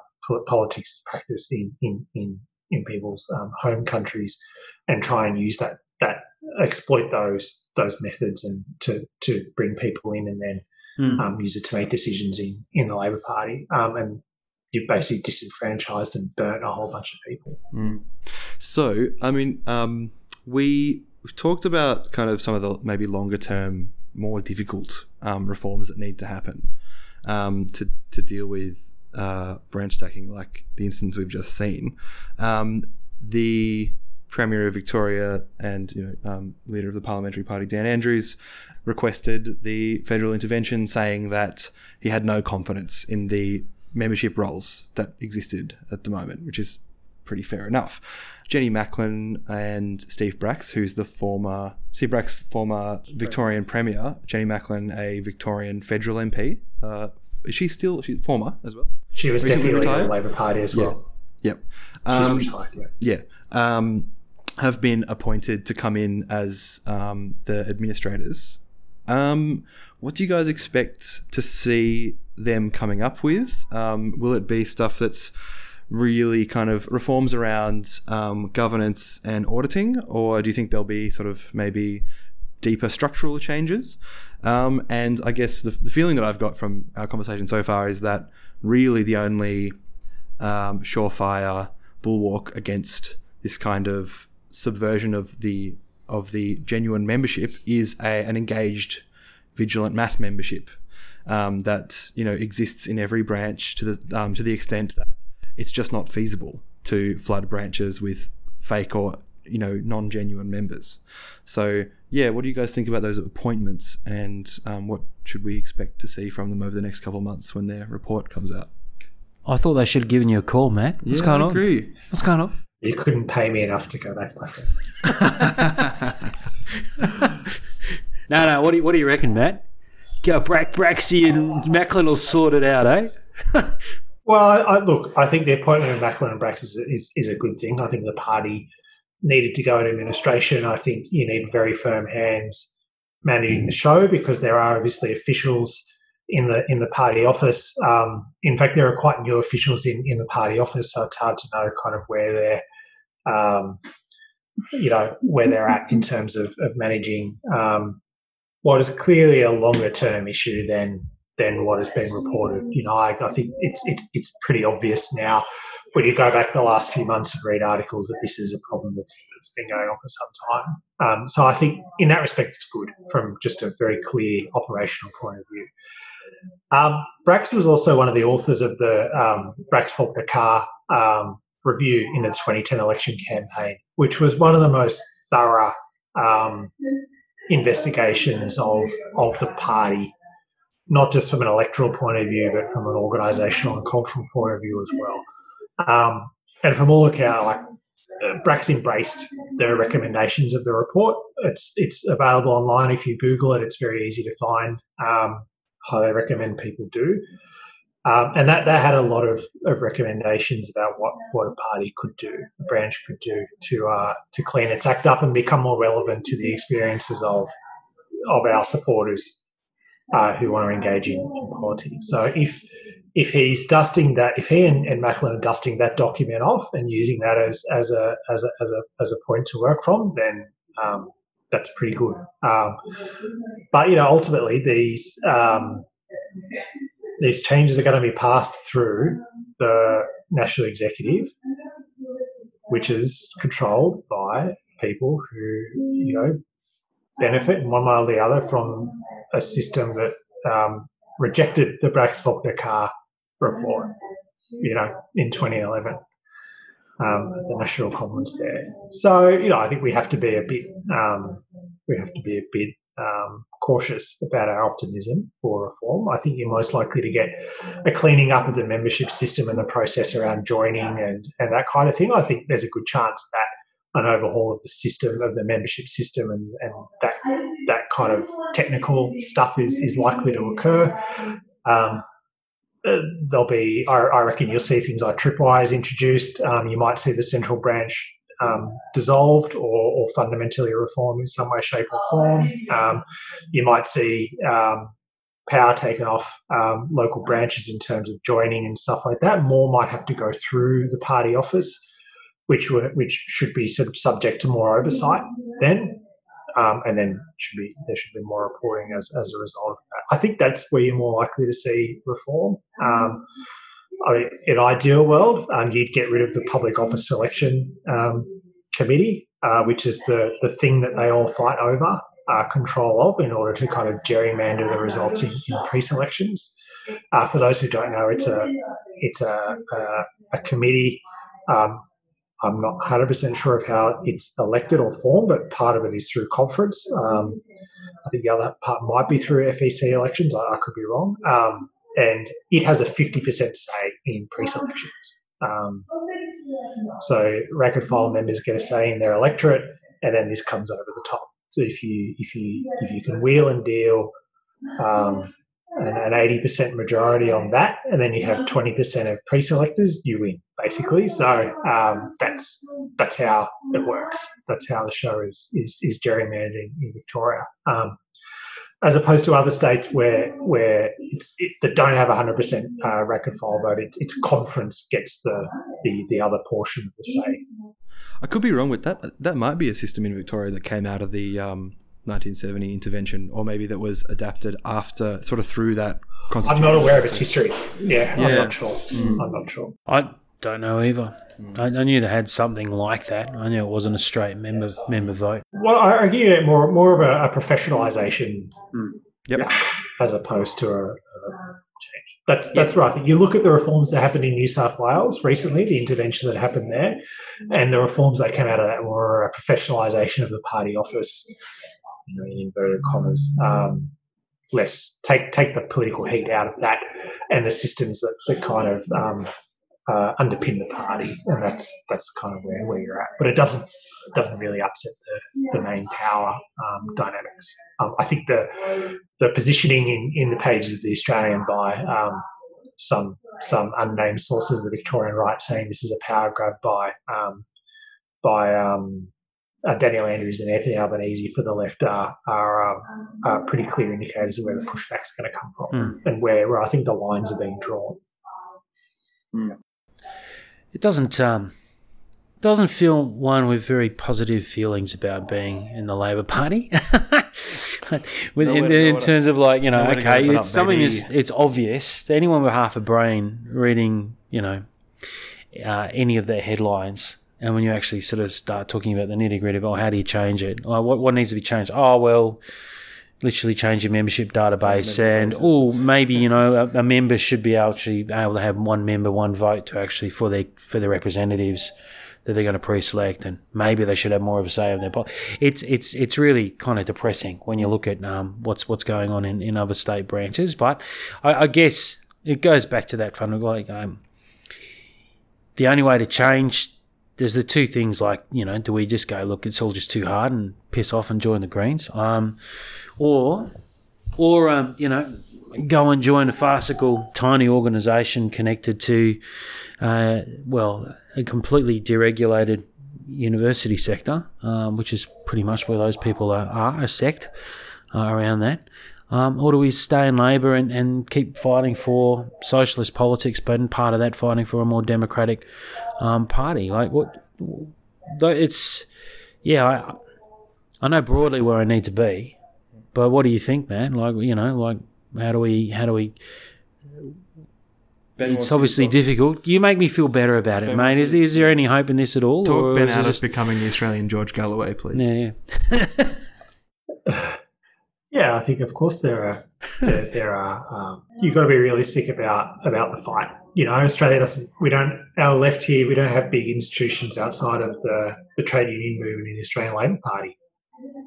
politics is practiced in in in, in people's um, home countries, and try and use that that exploit those those methods and to to bring people in and then Mm. um, use it to make decisions in in the Labor Party. Um, and you've basically disenfranchised and burnt a whole bunch of people. Mm. So, I mean, um, we we've talked about kind of some of the maybe longer term, more difficult um, reforms that need to happen um, to to deal with uh, branch stacking, like the instance we've just seen. Um, the Premier of Victoria and you know um, leader of the Parliamentary Party, Dan Andrews, requested the federal intervention, saying that he had no confidence in the membership rolls that existed at the moment, which is pretty fair enough. Jenny Macklin and Steve Bracks, who's the former Steve Bracks, former Victorian Premier, Jenny Macklin, a Victorian federal MP. Uh, is she still she's former as well? She was Recently deputy leader of the Labor Party as well. Yep. She's Um, retired. Yeah. yeah, um, have been appointed to come in as um, the administrators. Um, what do you guys expect to see them coming up with? Um, will it be stuff that's really kind of reforms around um, governance and auditing, or do you think there'll be sort of maybe deeper structural changes? Um, and I guess the, the feeling that I've got from our conversation so far is that really the only um, surefire bulwark against this kind of subversion of the of the genuine membership is a, an engaged, vigilant mass membership um, that you know exists in every branch to the um, to the extent that it's just not feasible to flood branches with fake or you know non genuine members. So yeah, what do you guys think about those appointments, and um, what should we expect to see from them over the next couple of months when their report comes out? I thought they should have given you a call, Matt. What's Yeah, going I on? agree. What's going on? You couldn't pay me enough to go back like that. No, no. What do you, what do you reckon, Matt? Go Brack Braxy and Macklin will sort it out, eh? Well, I, I, look, I think the appointment of Macklin and Bracks is, is, is a good thing. I think the party needed to go into administration. I think you need very firm hands managing the show because there are obviously officials in the in the party office. Um, in fact, there are quite new officials in, in the party office, so it's hard to know kind of where they're, um, you know, where they're at in terms of, of managing um, what is clearly a longer term issue than than what has been reported. You know, I, I think it's it's it's pretty obvious now when you go back the last few months and read articles that this is a problem that's that's been going on for some time. Um, so I think in that respect, it's good from just a very clear operational point of view. Um, Bracks was also one of the authors of the um, Bracks Faulkner Carr um, review in the 2010 election campaign, which was one of the most thorough um, investigations of of the party, not just from an electoral point of view, but from an organisational and cultural point of view as well. Um, and from all account, like uh, Bracks embraced the recommendations of the report. It's it's available online if you Google it. It's very easy to find. Um, highly recommend people do. Um, and that, that had a lot of, of recommendations about what, what a party could do, a branch could do to uh, to clean its act up and become more relevant to the experiences of of our supporters uh, who want to engage in, politics. So if if he's dusting that, if he and, and Macklin are dusting that document off and using that as, as a as a as a as a point to work from, then um, that's pretty good. Um, but you know, ultimately, these um, these changes are going to be passed through the national executive, which is controlled by people who you know benefit in one way or the other from a system that um, rejected the Bracks Faulkner Carr report, you know, in 2011 um, at the National Conference there. So, you know, I think we have to be a bit, um, we have to be a bit um, cautious about our optimism for reform. I think you're most likely to get a cleaning up of the membership system and the process around joining and, and that kind of thing. I think there's a good chance that an overhaul of the system of the membership system and, and that that kind of technical stuff is is likely to occur. Um, uh, there'll be, I, I, reckon, you'll see things like tripwires introduced. Um, you might see the central branch um, dissolved or, or, fundamentally reformed in some way, shape, or form. Um, you might see um, power taken off um, local branches in terms of joining and stuff like that. More might have to go through the party office, which were, which should be sub- subject to more oversight then. Um, and then should be there should be more reporting as, as a result of that. I think that's where you're more likely to see reform. Um, in ideal world, um, you'd get rid of the public office selection um, committee, uh, which is the the thing that they all fight over uh, control of in order to kind of gerrymander the results in, in pre-selections. Uh, for those who don't know, it's a it's a, a, a committee um, I'm not 100% sure of how it's elected or formed, but part of it is through conference. Um, I think the other part might be through FEC elections. I, I could be wrong. And it has a 50% say in pre selections. Um, so rank file members get a say in their electorate, and then this comes over the top. So if you if you if you can wheel and deal um, an, 80% majority on that, and then you have 20% of pre-selectors, you win basically. So um, that's that's how it works. That's how the show is is, is gerrymandering in Victoria, um, as opposed to other states where where it's it, that don't have 100% uh, rank and file vote. It, its conference gets the, the the other portion of the say. I could be wrong with that. That might be a system in Victoria that came out of the um, 1970 intervention, or maybe that was adapted after, sort of through that. I'm not aware of its history. Yeah, yeah. I'm not sure. Mm. I'm not sure. I don't know either. Mm. I, I, knew they had something like that. I knew it wasn't a straight member member vote. Well, I argue more more of a, a professionalisation, mm. yep. as opposed to a, a change. That's that's yep. right. You look at the reforms that happened in New South Wales recently, the intervention that happened there, and the reforms that came out of that were a professionalisation of the party office you know, in inverted commas. Um, less take take the political heat out of that and the systems that, that kind of um, uh, underpin the party, and that's that's kind of where, where you're at. But it doesn't it doesn't really upset the, the main power um, dynamics. Um, I think the the positioning in, in the pages of the Australian by um, some some unnamed sources of the Victorian right saying this is a power grab by um, by um, uh, Daniel Andrews and Anthony Albanese for the left are are, um, are pretty clear indicators of where the pushback is going to come from mm. and where, where I think the lines are being drawn. Mm. It doesn't um, doesn't feel one with very positive feelings about being in the Labor Party. with, in, in terms of like you know, okay, it's something that's it's obvious to anyone with half a brain reading you know uh, any of their headlines and when you actually sort of start talking about the nitty gritty of, oh, how do you change it? What, what needs to be changed? Oh, well, literally change your membership database and oh maybe you know a, a, member should be actually able to have one member one vote to actually for their for their representatives that they're going to pre-select and maybe they should have more of a say in their po- it's it's it's really kind of depressing when you look at um, what's what's going on in, in other state branches but I, I guess it goes back to that fundamental like um, the only way to change there's the two things like you know do we just go look it's all just too hard and piss off and join the greens um, or or um, you know go and join a farcical tiny organisation connected to uh, well a completely deregulated university sector um, which is pretty much where those people are, are a sect uh, around that um, or do we stay in Labor and, and keep fighting for socialist politics, but in part of that fighting for a more democratic um, party? Like what? It's yeah. I, I know broadly where I need to be, but what do you think, man? Like, you know, like how do we how do we Ben it's obviously difficult. You make me feel better about it, Ben mate. Is, is there any hope in this at all? Talk or Ben is it out of just- becoming the Australian George Galloway, please. yeah, yeah. Yeah, I think of course there are there, there are. Um, you've got to be realistic about about the fight. You know, Australia doesn't. We don't. Our left here, we don't have big institutions outside of the the trade union movement in the Australian Labor Party.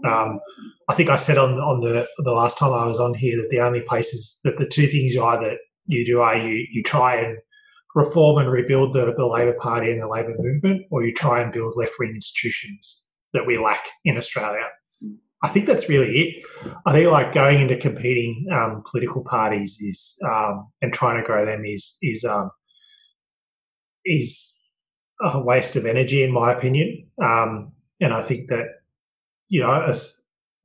Um, I think I said on on the the last time I was on here that the only places that the two things you either you do are you you try and reform and rebuild the, the Labor Party and the Labor movement, or you try and build left wing institutions that we lack in Australia. I think that's really it. I think like going into competing um, political parties is um, and trying to grow them is is um, is a waste of energy, in my opinion. Um, and I think that you know, as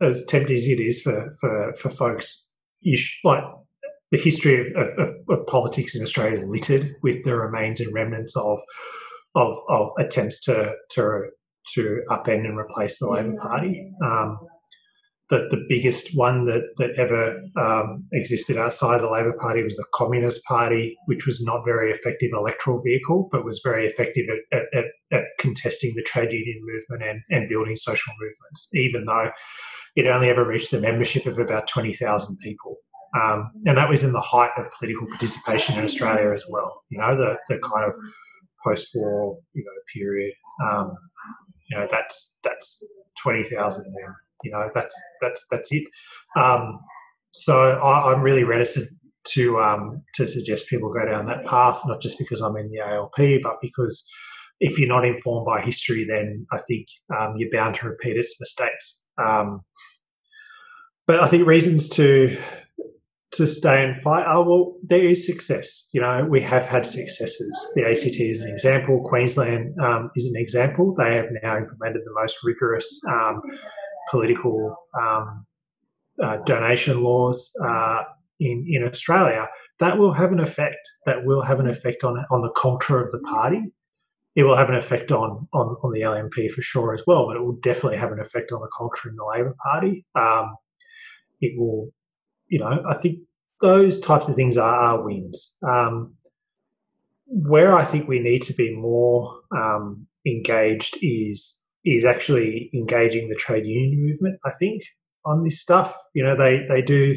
as tempting as it is for for for folks, you sh- like the history of, of, of politics in Australia is littered with the remains and remnants of of, of attempts to to to upend and replace the Labor Party. Um, the, the biggest one that, that ever um, existed outside the Labor Party was the Communist Party, which was not very effective electoral vehicle, but was very effective at, at, at, contesting the trade union movement and, and building social movements, even though it only ever reached a membership of about 20,000 people. Um, and that was in the height of political participation in Australia as well. You know, the, the kind of post-war, you know, period. Um, you know, that's that's twenty thousand men. You know, that's that's that's it. Um, so I, I'm really reticent to um, to suggest people go down that path, not just because I'm in the ALP, but because if you're not informed by history, then I think um, you're bound to repeat its mistakes. Um, but I think reasons to to stay and fight are well, there is success. You know, we have had successes. The ACT is an example. Queensland um, is an example. They have now implemented the most rigorous um, political um, uh, donation laws uh, in in Australia. That will have an effect. That will have an effect on on the culture of the party. It will have an effect on on, on the LNP for sure as well, but it will definitely have an effect on the culture in the Labor Party. Um, it will, you know, I think those types of things are, wins. Um, where I think we need to be more um, engaged is is actually engaging the trade union movement. I think on this stuff, you know, they they do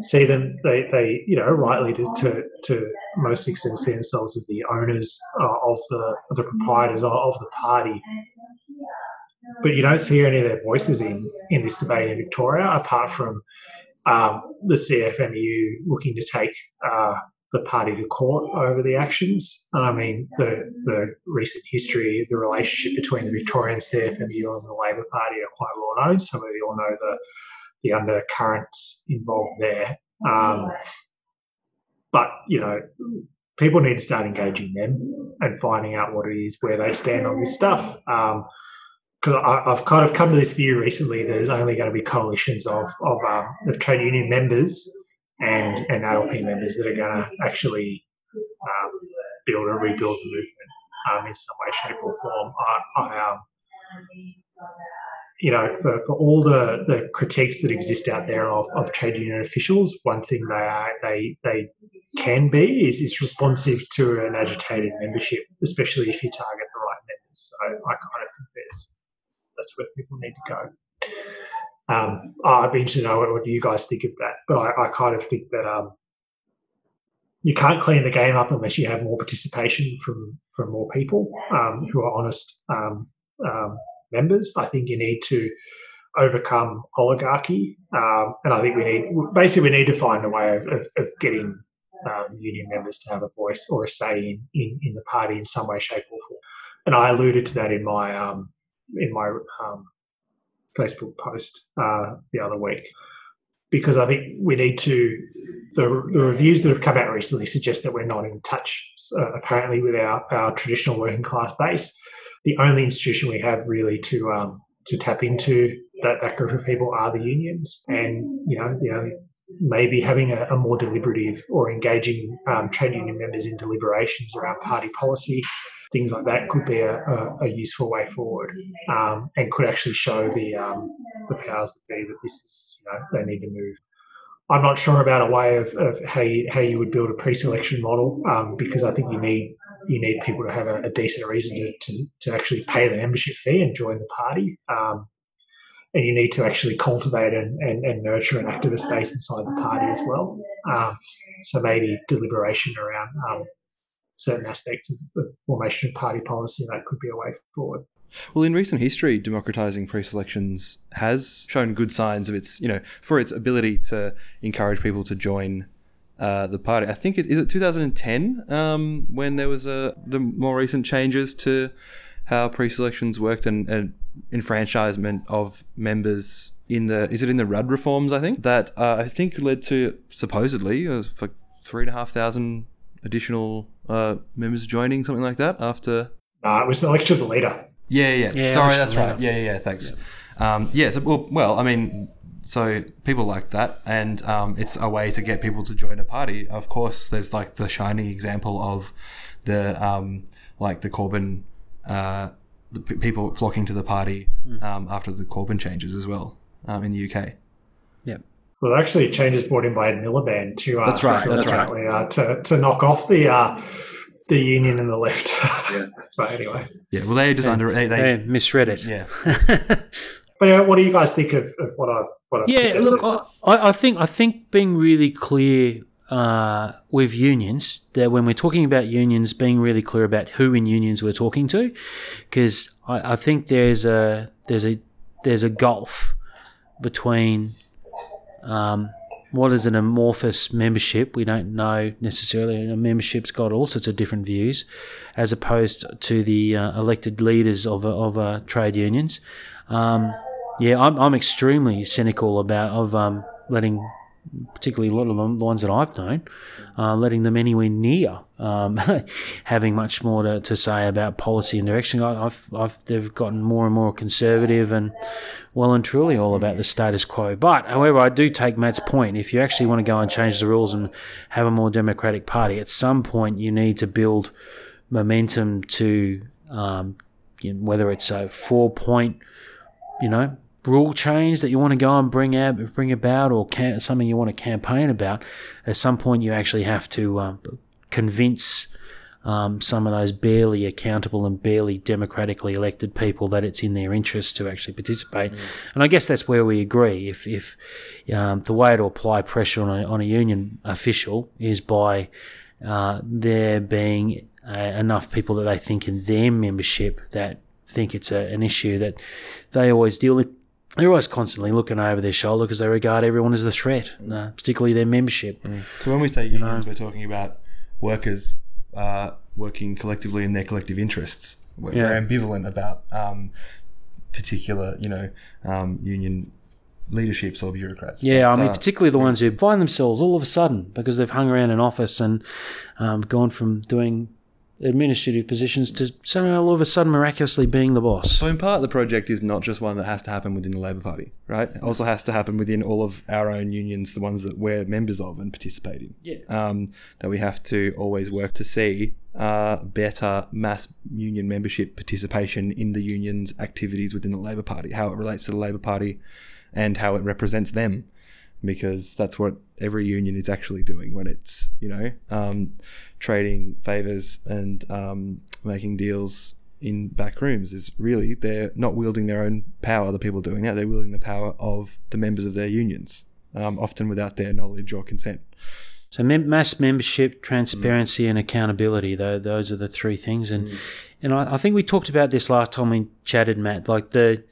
see them they they you know rightly to to, to most extent see themselves as the owners uh, of the of the proprietors of, of the party but you don't see any of their voices in in this debate in Victoria, apart from um, the CFMU looking to take uh, the party to court over the actions. And I mean, the the recent history of the relationship between the Victorian CFMU and the Labor Party are quite well known. Of you all know the the undercurrents involved there. Um, but you know, people need to start engaging them and finding out what it is where they stand on this stuff. Um, because I've kind of come to this view recently. There's only going to be coalitions of of, um, of trade union members and and ALP members that are going to actually um, build or rebuild the movement um, in some way, shape, or form. I, I um, you know, for, for all the, the critiques that exist out there of, of trade union officials, one thing they are they they can be is, is responsive to an agitated membership, especially if you target the right members. So I kind of think there's that's where people need to go. Um, I'd be interested to know what, you guys think of that, but I, I kind of think that um, you can't clean the game up unless you have more participation from from more people um, who are honest um, um, members. I think you need to overcome oligarchy, um, and I think we need basically we need to find a way of, of, of getting union members to have a voice or a say in, in, in the party in some way, shape, or form. And I alluded to that in my in my Facebook post uh, the other week because I think we need to. The, the reviews that have come out recently suggest that we're not in touch, uh, apparently, with our, our traditional working class base. The only institution we have really to um, to tap into that, that group of people are the unions, and you know the only maybe having a, a more deliberative or engaging um, trade union members in deliberations around party policy things like that could be a, a, a useful way forward, um, and could actually show the um, the powers that be that this is you know they need to move. I'm not sure about a way of, of how you how you would build a pre-selection model um, because I think you need you need people to have a, a decent reason to, to, to actually pay the membership fee and join the party. Um, and you need to actually cultivate and, and, and, nurture an activist base inside the party as well. Um, so maybe deliberation around um, certain aspects of the formation of party policy that could be a way forward. Well, in recent history, democratizing pre-selections has shown good signs of its, you know, for its ability to encourage people to join uh, the party. I think it is it 2010 um, when there was a the more recent changes to how pre-selections worked and, and enfranchisement of members in the is it in the Rudd reforms? I think that uh, I think led to supposedly uh, for three and a half thousand additional uh, members joining something like that after. Uh, it was the election of the leader. Yeah, yeah. Yeah, Sorry, that's right. Yeah, yeah. yeah thanks. Yeah. Um, yeah. So well, well, I mean, so people like that, and um, it's a way to get people to join a party. Of course, there's like the shining example of the um, like the Corbyn. Uh, the p- people flocking to the party um, after the Corbyn changes as well um, in the UK. Yep. Well, actually, changes brought in by Ed Miliband to uh, That's right, that's right. uh, to to knock off the uh, the union and the left. but anyway, Yeah, well, they just under they, They they misread it. yeah. but uh, what do you guys think of, of what I've what I've Yeah, suggested? look, I, I think I think being really clear uh, with unions that when we're talking about unions, being really clear about who in unions we're talking to, because I, I think there's a there's a there's a gulf between um, what is an amorphous membership. We don't know necessarily. A membership's got all sorts of different views, as opposed to the uh, elected leaders of of uh, trade unions. Um, yeah, I'm, I'm extremely cynical about of um, letting, particularly a lot of them, the ones that I've known, uh, letting them anywhere near um, having much more to, to say about policy and direction. I, I've, I've, they've gotten more and more conservative and well and truly all about the status quo. But, however, I do take Matt's point. If you actually want to go and change the rules and have a more democratic party, at some point you need to build momentum to um, you know, whether it's a four point, you know, rule change that you want to go and bring out, bring about, or something you want to campaign about. At some point, you actually have to um, convince um, some of those barely accountable and barely democratically elected people that it's in their interest to actually participate. And I guess that's where we agree. If, if um, the way to apply pressure on a, on a union official is by uh, there being uh, enough people that they think in their membership that think it's a, an issue that they always deal with. They're always constantly looking over their shoulder because they regard everyone as a threat, uh, particularly their membership. So when we say unions, we're talking about workers uh, working collectively in their collective interests. We're, Yeah. we're ambivalent about um, particular, you know, um, union leaderships or bureaucrats. Yeah, I mean, uh, particularly the ones who find themselves all of a sudden because they've hung around an office and um, gone from doing administrative positions to somehow all of a sudden miraculously being the boss. So in part, the project is not just one that has to happen within the Labor Party, right? It also has to happen within all of our own unions, the ones that we're members of and participate in. Yeah. Um, that we have to always work to see uh, better mass union membership participation in the union's activities within the Labor Party, how it relates to the Labor Party, and how it represents them, because that's what every union is actually doing when it's you know um, trading favors and um, making deals in back rooms is really they're not wielding their own power the people doing that they're wielding the power of the members of their unions um, often without their knowledge or consent So mem- mass membership, transparency, and accountability. Though those are the three things, and and I, I think we talked about this last time we chatted, Matt. Like the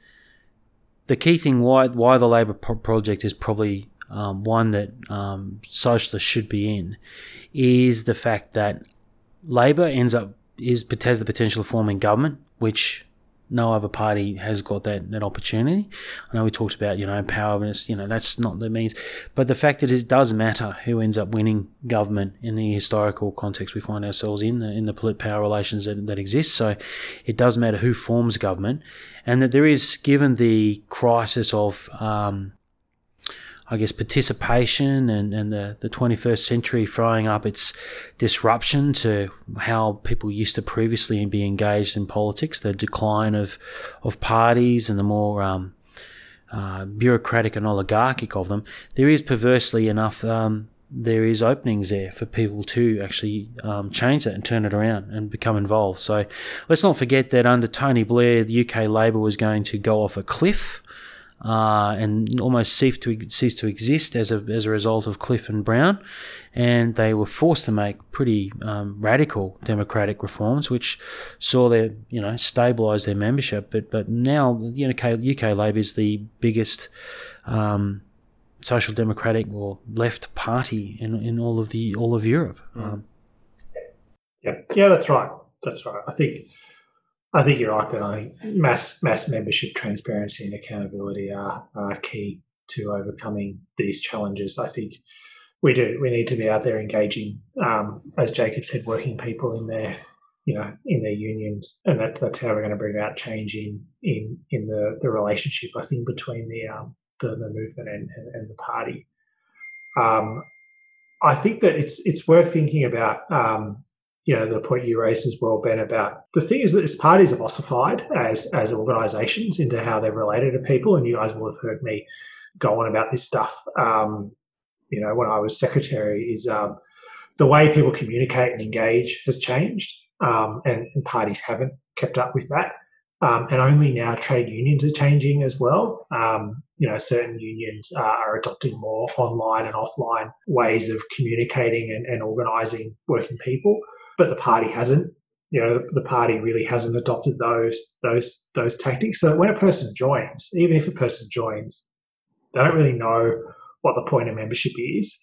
the key thing why why the Labor pro- project is probably um, one that um, socialists should be in is the fact that Labor ends up is has the potential of forming government, which no other party has got that, that opportunity. I know we talked about, you know, power, and it's, you know, that's not the means. But the fact that it does matter who ends up winning government in the historical context we find ourselves in, in the polit power relations that, that exist. So it does matter who forms government. And that there is, given the crisis of, um, I guess, participation and, and the, the 21st century throwing up its disruption to how people used to previously be engaged in politics, the decline of, of parties and the more um, uh, bureaucratic and oligarchic of them, there is perversely enough. Um, there is openings there for people to actually um, change that and turn it around and become involved. So let's not forget that under Tony Blair, the UK Labor was going to go off a cliff uh, and almost ceased to cease to exist as a as a result of Cliff and Brown, and they were forced to make pretty um, radical democratic reforms, which saw their you know stabilise their membership. But but now the UK UK Labor is the biggest. Um, social democratic or left party in, in all of the all of Europe. Um, Yeah, yeah, that's right. That's right. I think I think you're right. But I think mass mass membership, transparency, and accountability are, are key to overcoming these challenges. I think we do. We need to be out there engaging, um, as Jacob said, working people in their you know in their unions, and that's that's how we're going to bring about change in in in the the relationship. I think between the um, the, the movement and, and, and the party. Um, I think that it's it's worth thinking about. Um, you know the point you raised as well, Ben, about the thing is that this parties have ossified as as organisations into how they're related to people, and you guys will have heard me go on about this stuff. Um, you know, when I was secretary, is um, the way people communicate and engage has changed, um, and, and, parties haven't kept up with that. Um, and only now trade unions are changing as well. Um, you know, certain unions uh, are adopting more online and offline ways of communicating and, and organising working people, but the party hasn't. You know, the, party really hasn't adopted those those those tactics. So when a person joins, even if a person joins, they don't really know what the point of membership is.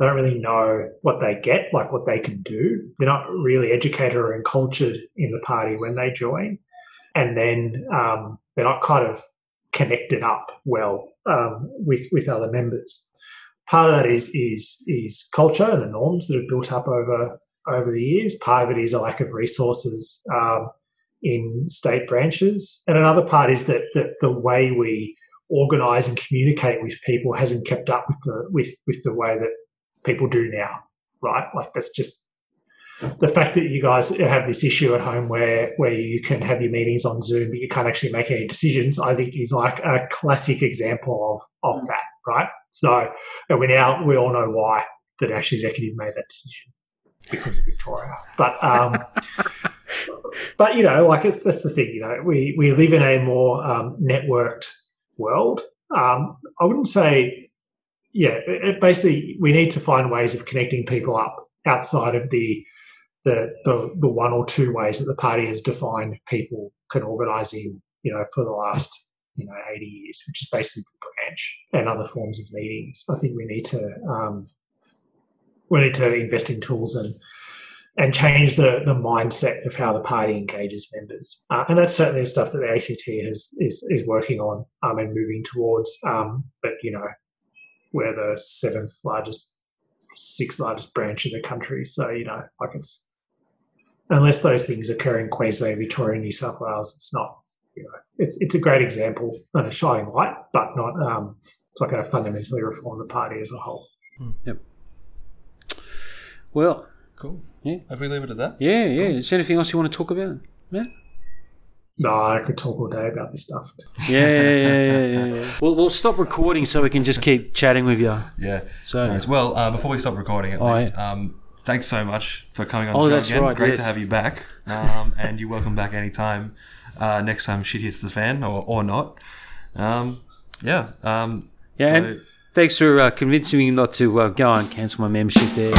They don't really know what they get, like what they can do. They're not really educated or encultured in the party when they join and then um, they're not kind of connected up well um, with with other members. Part of that is is is culture and the norms that have built up over over the years. Part of it is a lack of resources um, in state branches, and another part is that that the way we organise and communicate with people hasn't kept up with the with with the way that people do now. Right, like that's just the fact that you guys have this issue at home where where you can have your meetings on Zoom but you can't actually make any decisions, I think is like a classic example of of that, right? So and we now we all know why the National Executive made that decision because of Victoria. But um, but you know, like it's that's the thing. You know, we we live in a more um, networked world. Um, I wouldn't say, yeah. It, basically, we need to find ways of connecting people up outside of the the, the the one or two ways that the party has defined people can organise in, you know, for the last you know 80 years, which is basically branch and other forms of meetings. I think we need to um, we need to invest in tools and and change the the mindset of how the party engages members, uh, and that's certainly the stuff that the ACT has is is working on um, and moving towards. Um, but you know, we're the seventh largest, sixth largest branch in the country, so you know, like it's unless those things occur in Queensland, Victoria, New South Wales, it's not. You know, it's it's a great example and a shining light, but not. Um, it's not going to fundamentally reform the party as a whole. Yep. Well, Cool. Yeah. Have we leave it at that? yeah, yeah. Is there anything else you want to talk about? Yeah. No, I could talk all day about this stuff. Yeah, yeah, yeah, yeah, yeah. We'll, we'll stop recording so we can just keep chatting with you. Yeah. So- Nice. Well, uh, before we stop recording, at Oh, least, um, thanks so much for coming on Oh, the show that's again. right, Great yes. to have you back. Um, and you're welcome back anytime. Uh, next time shit hits the fan or, or not. Um, yeah. Um, Yeah, so- and thanks for uh, convincing me not to uh, go and cancel my membership there.